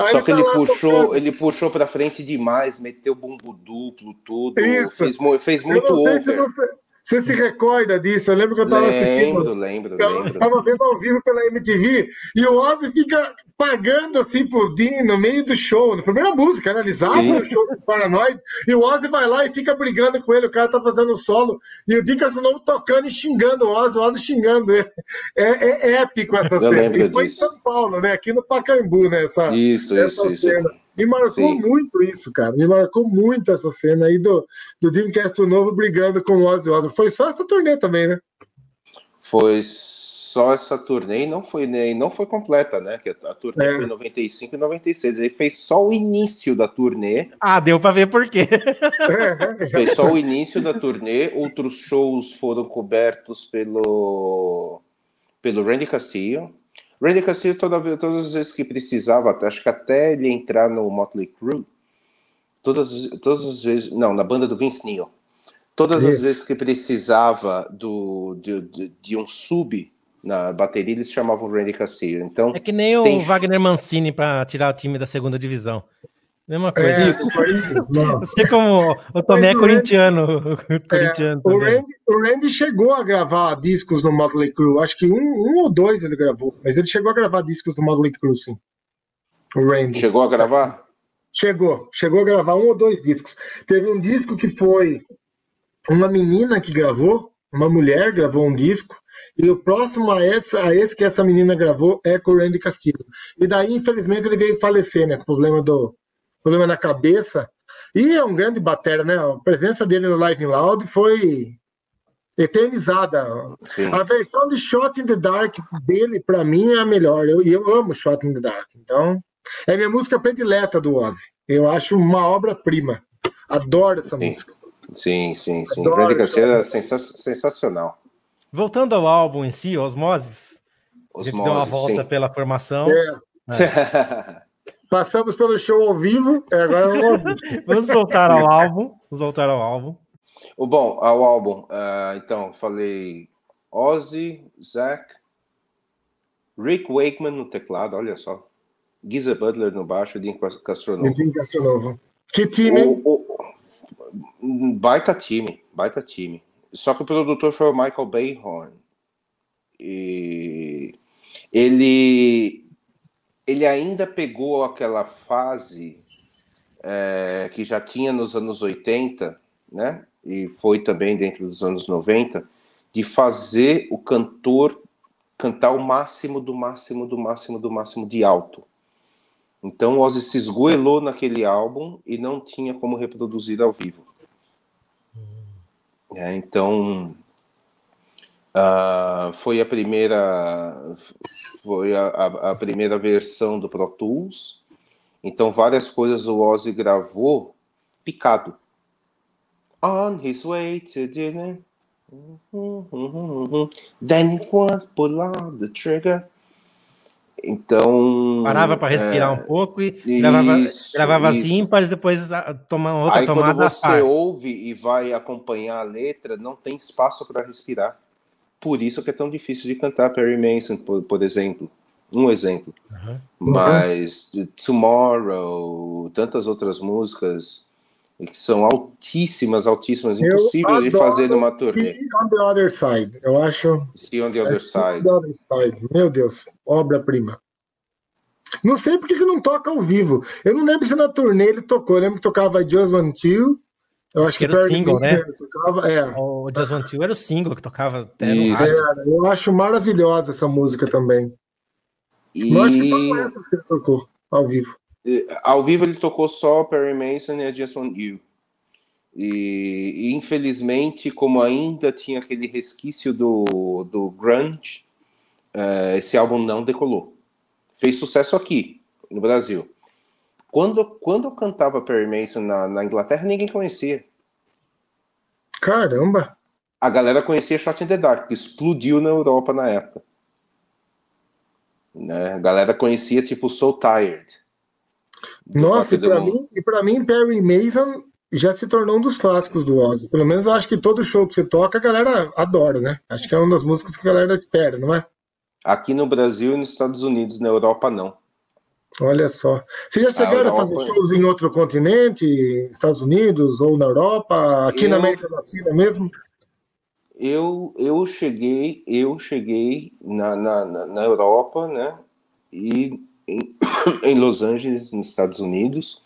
Aí Só que ele, tá puxou, ele puxou para frente demais, meteu bumbo duplo, tudo. Isso. Fez, fez muito over. Se você, você se recorda disso? Eu lembro que eu estava assistindo. Lembro, eu lembro. Tava vendo ao vivo pela MTV e o Ozzy fica pagando assim por Dean no meio do show, na primeira música, né? Abrem o show do Paranoid e o Ozzy vai lá e fica brigando com ele. O cara tá fazendo solo e o Dean Casanova tocando e xingando o Ozzy, o Ozzy xingando ele. É, é, é épico essa eu cena. E foi disso. em São Paulo, né? Aqui no Pacaembu, né? Essa, isso, essa isso, cena. Isso. Me marcou Sim. muito isso, cara. Me marcou muito essa cena aí do, do Dean Castro Novo brigando com o Ozzy Osbourne. Foi só essa turnê também, né? Foi só essa turnê e não foi, né, não foi completa, né? Que a turnê é. foi em 95 e 96. Ele fez só o início da turnê. Ah, deu para ver por quê. É, fez só o início da turnê. Outros shows foram cobertos pelo, pelo Randy Castillo Randy Castillo, toda, todas as vezes que precisava, acho que até ele entrar no Motley Crue, todas, todas as vezes, não, na banda do Vince Neil, todas Isso. as vezes que precisava do, de, de, de, um sub na bateria, eles chamavam Randy Castillo. Então, é que nem o Wagner Mancini para tirar o time da segunda divisão. Mesma coisa. É, isso, Você como o Tomé é corintiano. É, corintiano o, Randy, o, Randy, chegou a gravar discos no Motley Crue. Acho que um, um ou dois ele gravou. Mas ele chegou a gravar discos no Motley Crue, sim. O Randy. Chegou a gravar? Chegou. Chegou a gravar um ou dois discos. Teve um disco que foi uma menina que gravou, uma mulher gravou um disco. E o próximo a esse, a esse que essa menina gravou é com o Randy Castillo. E daí, infelizmente, ele veio falecer, né? Com o problema do, problema na cabeça. E é um grande batera, né? A presença dele no Live in Loud foi eternizada. Sim. A versão de Shot in the Dark dele, para mim, é a melhor. E eu, eu amo Shot in the Dark. Então, é minha música predileta do Ozzy. Eu acho uma obra-prima. Adoro essa sim. música. Sim, sim, sim. Grande Garcia é sensacional. Voltando ao álbum em si, Osmoses, Osmose, a gente deu uma volta sim. pela formação. É. É. Passamos pelo show ao vivo, agora vamos... vamos voltar ao álbum. Vamos voltar ao álbum. O bom, ao álbum, uh, então, falei Ozzy, Zach, Rick Wakeman no teclado, olha só. Giza Butler no baixo e Dean Castronovo. Dean Castronovo. Que time? O, o, baita time, baita time. Só que o produtor foi o Michael Bayhorn. E ele, ele ainda pegou aquela fase é, que já tinha nos anos 80, né? E foi também dentro dos anos 90, de fazer o cantor cantar o máximo do máximo do máximo do máximo de alto. Então o Ozzy se esgoelou naquele álbum e não tinha como reproduzir ao vivo. É, então uh, foi a primeira foi a, a, a, primeira versão do Pro Tools. Então várias coisas o Ozzy gravou picado. On his way to dinner. Then he was pull on the trigger. Então. Parava para respirar é, um pouco e isso, gravava, gravava isso. as ímpares, depois toma outra Aí, tomada. Quando você ouve e vai acompanhar a letra, não tem espaço para respirar. Por isso que é tão difícil de cantar Perry Mason, por, por exemplo. Um exemplo. Uhum. Mas Tomorrow, tantas outras músicas que são altíssimas, altíssimas, impossíveis de fazer numa turnê. See on the Other Side, eu acho. See on the Other, é side. The other side. Meu Deus, obra-prima. Não sei porque que não toca ao vivo. Eu não lembro se na turnê ele tocou. Eu lembro que tocava Just Want To. Eu acho que, que era o single, né? Tocava, é. O Just Want To era o single que tocava até no era, Eu acho maravilhosa essa música também. E... Eu acho que foram essas que ele tocou ao vivo. Ao vivo ele tocou só Perry Mason e I Just Want You. E, e, infelizmente, como ainda tinha aquele resquício do, do grunge, uh, esse álbum não decolou. Fez sucesso aqui, no Brasil. Quando, quando eu cantava Perry Mason na, na Inglaterra, ninguém conhecia. Caramba! A galera conhecia Shot in the Dark, que explodiu na Europa na época. Né? A galera conhecia tipo So Tired. Nossa, e para mim, e para mim Perry Mason já se tornou um dos clássicos do Ozzy. Pelo menos eu acho que todo show que você toca a galera adora, né? Acho que é uma das músicas que a galera espera, não é? Aqui no Brasil e nos Estados Unidos, na Europa não. Olha só. Vocês já chegaram a, Europa... a fazer shows em outro continente, Estados Unidos ou na Europa, aqui eu... na América Latina mesmo? Eu, eu cheguei, eu cheguei na, na, na Europa, né? E em, em Los Angeles, nos Estados Unidos,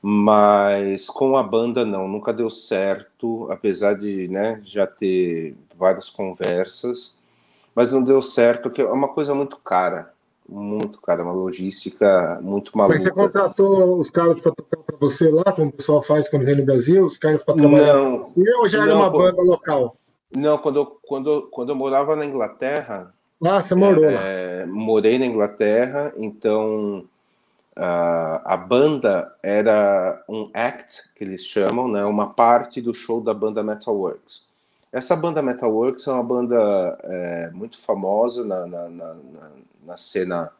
mas com a banda não, nunca deu certo, apesar de né, já ter várias conversas, mas não deu certo, porque é uma coisa muito cara, muito cara, uma logística muito maluca. Mas você contratou os caras para tocar para você lá, como o pessoal faz quando vem no Brasil, os caras para trabalhar não, você, ou já era não, uma banda local? Não, quando eu, quando, quando eu morava na Inglaterra, ah, você morou é, lá. Morei na Inglaterra, então uh, a banda era um act, que eles chamam, né, uma parte do show da banda Metalworks. Essa banda Metalworks é uma banda é, muito famosa na, na, na, na cena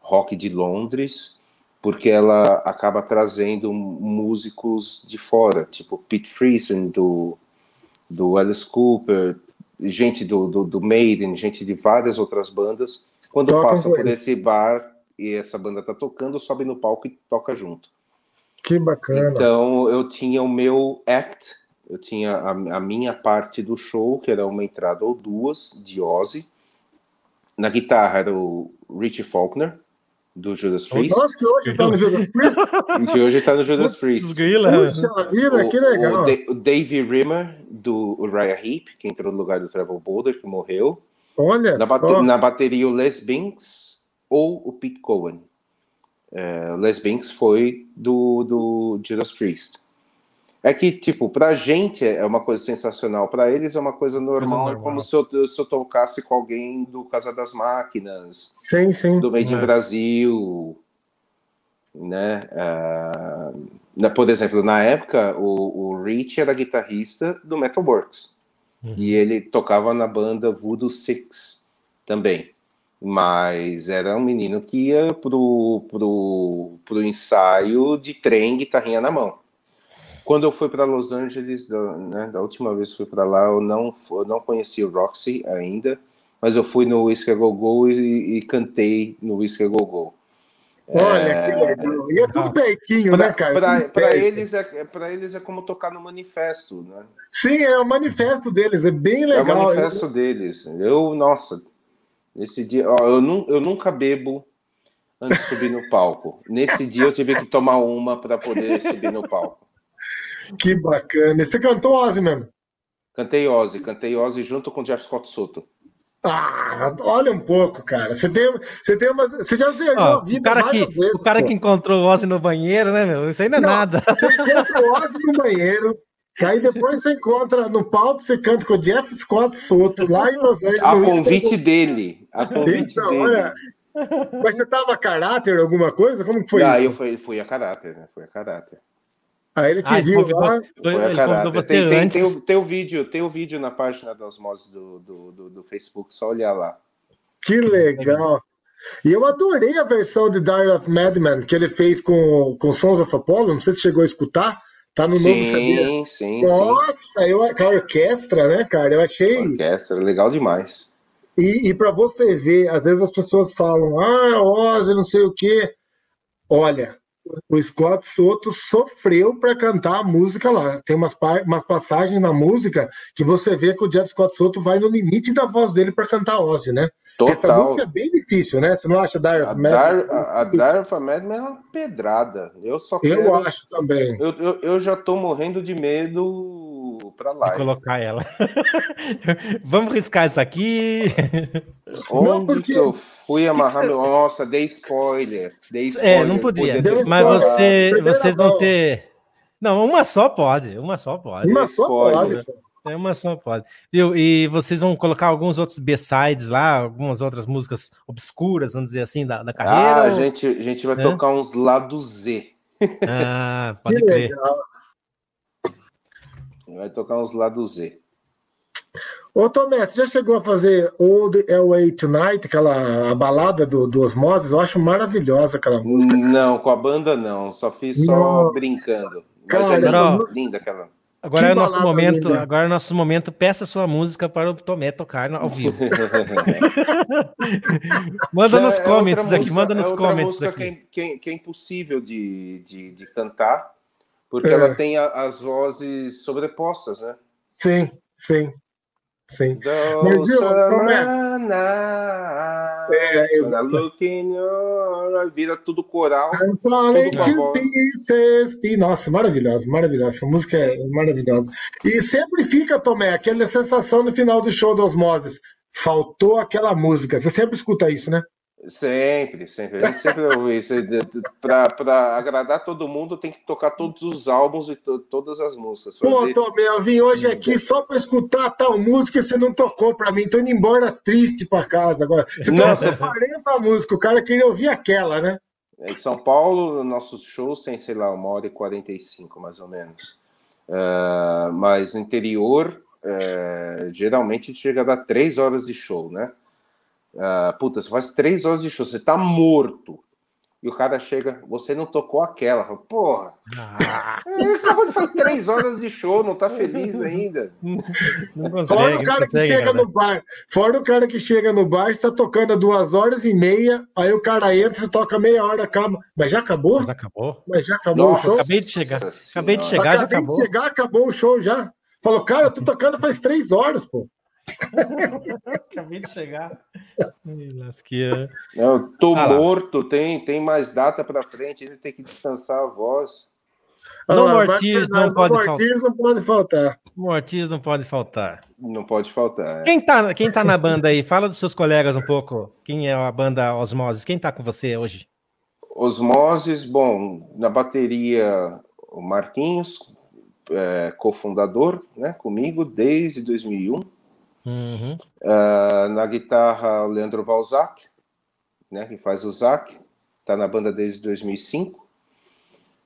rock de Londres, porque ela acaba trazendo músicos de fora, tipo Pete Friesen do, do Alice Cooper, gente do, do, do Maiden, gente de várias outras bandas, quando toca passa por esse bar e essa banda tá tocando, sobe no palco e toca junto. Que bacana. Então eu tinha o meu act, eu tinha a, a minha parte do show, que era uma entrada ou duas de Ozzy. Na guitarra era o Richie Faulkner, do Judas Priest. Nossa, que hoje tá no Judas Priest? que hoje tá no Judas Priest. Puxa vida, que legal. O, o, Dave Rimmer, do Uriah Heep, que entrou no lugar do Trevor Boulder, que morreu. Olha na, bate, na bateria o Les Binks ou o Pete Cohen. É, Les Binks foi do, do Judas Priest. É que, tipo, pra gente é uma coisa sensacional, para eles é uma coisa normal, normal. é como se eu, se eu, tocasse com alguém do Casa das Máquinas, sim, sim. do Made in é. Brasil, né? Uh, por exemplo, na época, o, o Rich era guitarrista do Metalworks, uhum. e ele tocava na banda Voodoo Six também, mas era um menino que ia pro, pro, pro ensaio de trem, guitarrinha na mão. Quando eu fui para Los Angeles, né, da última vez que fui para lá, eu não, eu não conheci o Roxy ainda, mas eu fui no Whiskey Go Go e, e cantei no Whiskey Go Go. Olha é... que legal. E é tudo pertinho, pra, né, cara? Para eles, é, eles é como tocar no manifesto, né? Sim, é o manifesto deles, é bem legal. É o manifesto eu... deles. Eu, nossa, nesse dia, ó, eu, nu, eu nunca bebo antes de subir no palco. Nesse dia eu tive que tomar uma para poder subir no palco. Que bacana. Você cantou Ozzy mesmo? Cantei Ozzy, cantei Ozzy junto com Jeff Scott Soto. Ah, olha um pouco, cara. Você tem, você tem uma, você já zerou Ó, a vida o cara que, vezes, O cara pô. que encontrou o Ozzy no banheiro, né, meu? Isso aí não é nada. Você encontra o Ozzy no banheiro, aí depois você encontra no palco, você canta com o Jeff Scott Soto lá em Los Angeles. A convite dele. A convite então, dele. Olha, mas você tava a caráter, alguma coisa? Como que foi ah, isso? Eu fui, fui a caráter, né? Foi a caráter. Aí ele te ah, viu lá. Foi, cara, tem, tem, tem, o, tem, o, vídeo, tem o vídeo na página da Osmose do, do, do, do, Facebook, só olhar lá. Que legal! E eu adorei a versão de Diary of Madman que ele fez com, com Sons of Apollo. Não sei se chegou a escutar. Tá no sim, novo CD. Sim, sim. Nossa, eu, a orquestra, né, cara? Eu achei. orquestra, legal demais. E, e para você ver, às vezes as pessoas falam, ah, Ozzy, não sei o quê. Olha, o Scott Soto sofreu para cantar a música lá. Tem umas, umas passagens na música que você vê que o Jeff Scott Soto vai no limite da voz dele para cantar Ozzy, né? Total. Essa música é bem difícil, né? Você não acha Dire of Madman? A, Dire of Madman é uma pedrada. Eu só quero... Eu acho também. Eu, eu, eu já tô morrendo de medo para lá. colocar ela. Vamos riscar isso aqui. Onde não, porque... que eu fui amarrar meu... Nossa, dei spoiler. Dei spoiler. É, não podia. Mas você, vocês vão ter... Não, uma só pode. Uma só pode. Uma só pode. É uma só pode. Viu? E vocês vão colocar alguns outros B-sides lá, algumas outras músicas obscuras, vamos dizer assim, da, da carreira? Ah, ou... a gente, a gente vai é? tocar uns lados Z. Ah, pode que crer. Legal. Vai tocar uns lados Z. Ô Tomé, você já chegou a fazer Old LA Tonight, aquela a balada do, do Osmoses? Eu acho maravilhosa aquela música. Não, com a banda não, só fiz só Nossa, brincando. Mas cara, é música... linda aquela. Agora que é o nosso momento, linda. agora é o nosso momento, peça sua música para o Tomé tocar ao vivo. manda nos é, comments aqui, manda nos é comments aqui. Que é, que, é, que é impossível de, de, de cantar, porque é. ela tem a, as vozes sobrepostas, né? Sim, sim. Sim. Mas viu, como é? É, exato. Vira tudo coral. Tudo pieces. Nossa, maravilhosa, maravilhosa. A música é maravilhosa. E sempre fica, Tomé, aquela sensação no final do show do Osmoses. Faltou aquela música. Você sempre escuta isso, né? Sempre, sempre. A gente sempre ouve isso. Para agradar todo mundo, tem que tocar todos os álbuns e to, todas as músicas. Fazer... Pô, Tomé, eu vim hoje aqui só para escutar tal música e você não tocou para mim. Tô indo embora triste para casa agora. Você tocou 40 músicas, o cara queria ouvir aquela, né? Em São Paulo, nossos shows tem, sei lá, uma hora e 45, mais ou menos. Uh, mas no interior, uh, geralmente chega a dar três horas de show, né? Uh, puta, você faz três horas de show, você tá morto. E o cara chega, você não tocou aquela. Fala, Porra, ah. acabou de fazer três horas de show, não tá feliz ainda. Consegue, fora o cara que chega cara. no bar, fora o cara que chega no bar, está tocando duas horas e meia, aí o cara entra, você toca meia hora, acaba. Mas já acabou? Já acabou? Mas já acabou Nossa, o show? Acabei de chegar. Acabei de chegar, acabei já acabou. de chegar, acabou o show já. Falou, cara, eu tô tocando faz três horas, pô. Acabei de chegar. Eu tô ah, morto, tem, tem mais data para frente, ele tem que descansar a voz. Não, ah, Mortis não, não, pode Mortis não pode faltar. Mortis não pode faltar. Não pode faltar. É. Quem, tá, quem tá na banda aí? Fala dos seus colegas um pouco. Quem é a banda Osmoses? Quem tá com você hoje? Osmoses, bom, na bateria o Marquinhos, é, cofundador, né, comigo desde 2001. Uhum. Uh, na guitarra, o Leandro Valzac, né, que faz o Zac, tá na banda desde 2005.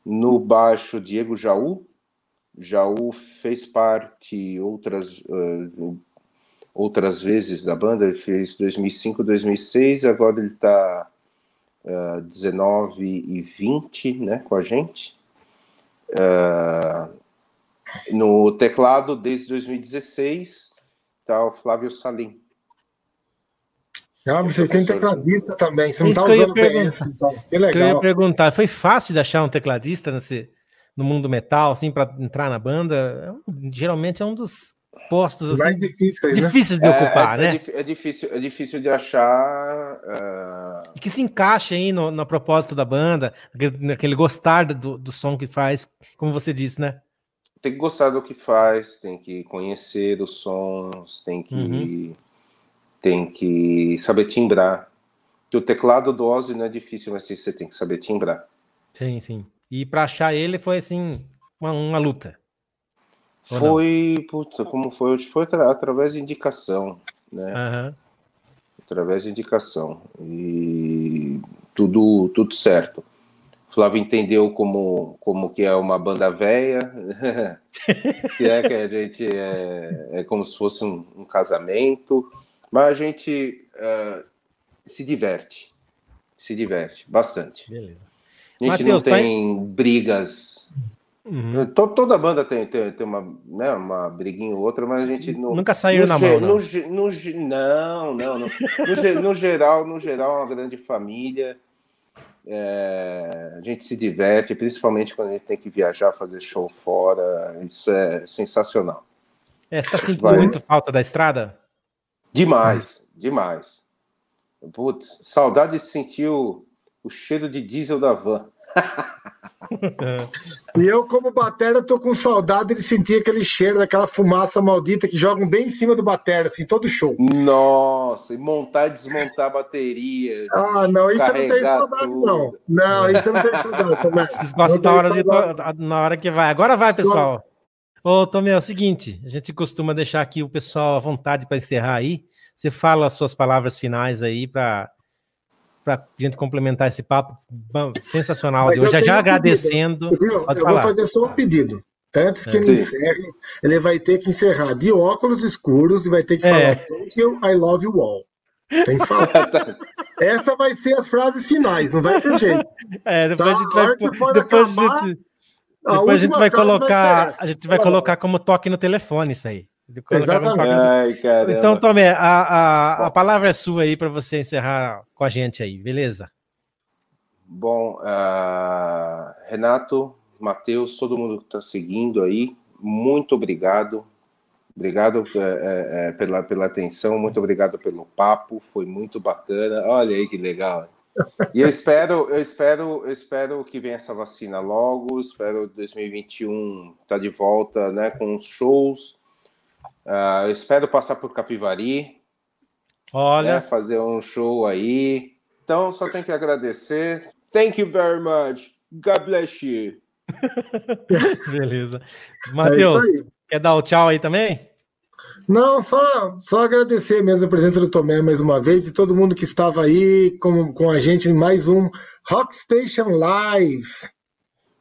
No baixo, Diego Jaú. Jaú fez parte outras uh, outras vezes da banda, ele fez 2005, 2006, agora ele está uh, 19 e 20, né, com a gente. Uh, no teclado, desde 2016, está o Flávio Salim. Ah, você tem tecladista também, você não está usando o PS, então. Que legal. eu ia perguntar, foi fácil de achar um tecladista nesse, no mundo metal, assim, para entrar na banda? Geralmente é um dos postos assim, mais difíceis, difíceis né? de ocupar, é, é, né? É, difícil, é difícil de achar. Uh... E que se encaixe aí no, no propósito da banda, naquele, naquele gostar do, do som que faz, como você disse, né? Tem que gostar do que faz, tem que conhecer os sons, tem que, uhum. tem que saber timbrar. Que o teclado do Ozzy não é difícil, mas você tem que saber timbrar. Sim, sim. E para achar ele foi assim uma, uma luta. Foi, puta, como foi? Foi através de indicação, né? Uhum. Através de indicação. E tudo, tudo certo. Flávio entendeu como, como que é uma banda velha, que é que a gente é, é como se fosse um, um casamento, mas a gente uh, se diverte, se diverte bastante. Beleza. A gente Mateus, não tem pai... brigas Uhum. Toda banda tem, tem, tem, uma, né, uma briguinha ou outra, mas a gente não, nunca saiu na mão. No, no, não, não, não. No, no, geral, no geral, é uma grande família. É, a gente se diverte, principalmente quando a gente tem que viajar, fazer show fora. Isso é sensacional. É, você está sentindo Vai... muito falta da estrada? Demais, demais. Putz, saudade de sentir o, o cheiro de diesel da van. e eu, como batera, tô com saudade de sentir aquele cheiro daquela fumaça maldita que jogam bem em cima do batera, assim, todo show. Nossa, e montar e desmontar a bateria. Ah, não, isso eu não tenho saudade, tudo. não. Não, isso eu não tenho saudade, Tomé. Vocês gostam na hora, de, na hora que vai. Agora vai, pessoal. Só... Ô, Tomé, é o seguinte, a gente costuma deixar aqui o pessoal à vontade para encerrar aí. Você fala as suas palavras finais aí para para a gente complementar esse papo sensacional de hoje. Já, já agradecendo. eu falar. vou fazer só um pedido. Antes que é. ele encerre, ele vai ter que encerrar de óculos escuros e vai ter que é. falar Thank you, I love you all. Tem que falar. Tá. Essa vai ser as frases finais, não vai ter jeito. É, depois tá? a gente vai. Depois, acabar, a gente, depois a, a gente vai colocar. Vai a gente vai colocar como toque no telefone isso aí. Exatamente. Ai, então, Tomé, a, a, a palavra é sua aí para você encerrar com a gente aí, beleza? Bom, uh, Renato, Matheus, todo mundo que está seguindo aí, muito obrigado. Obrigado é, é, pela, pela atenção, muito obrigado pelo papo, foi muito bacana. Olha aí que legal. E eu espero, eu espero, eu espero que venha essa vacina logo. Espero 2021 estar tá de volta, né, com os shows Uh, eu espero passar por Capivari. Olha. Né, fazer um show aí. Então, só tenho que agradecer. Thank you very much. God bless you. Beleza. Matheus, é quer dar o tchau aí também? Não, só, só agradecer mesmo a presença do Tomé mais uma vez e todo mundo que estava aí com, com a gente em mais um Rock Station Live.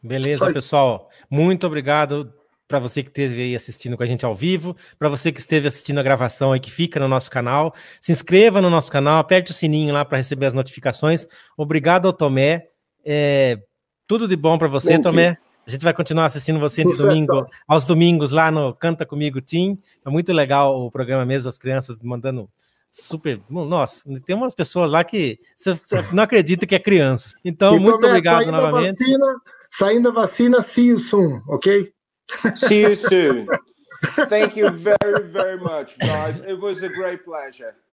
Beleza, pessoal. Muito obrigado para você que esteve aí assistindo com a gente ao vivo, para você que esteve assistindo a gravação aí que fica no nosso canal. Se inscreva no nosso canal, aperte o sininho lá para receber as notificações. Obrigado ao Tomé. É, tudo de bom para você, Tomé. You. A gente vai continuar assistindo você domingo, aos domingos lá no Canta Comigo Team. É muito legal o programa mesmo, as crianças mandando super. Nossa, tem umas pessoas lá que você não acredita que é crianças. Então, muito Tomé, obrigado novamente. Vacina, saindo a vacina, see you soon, ok? See you soon. Thank you very, very much, guys. It was a great pleasure.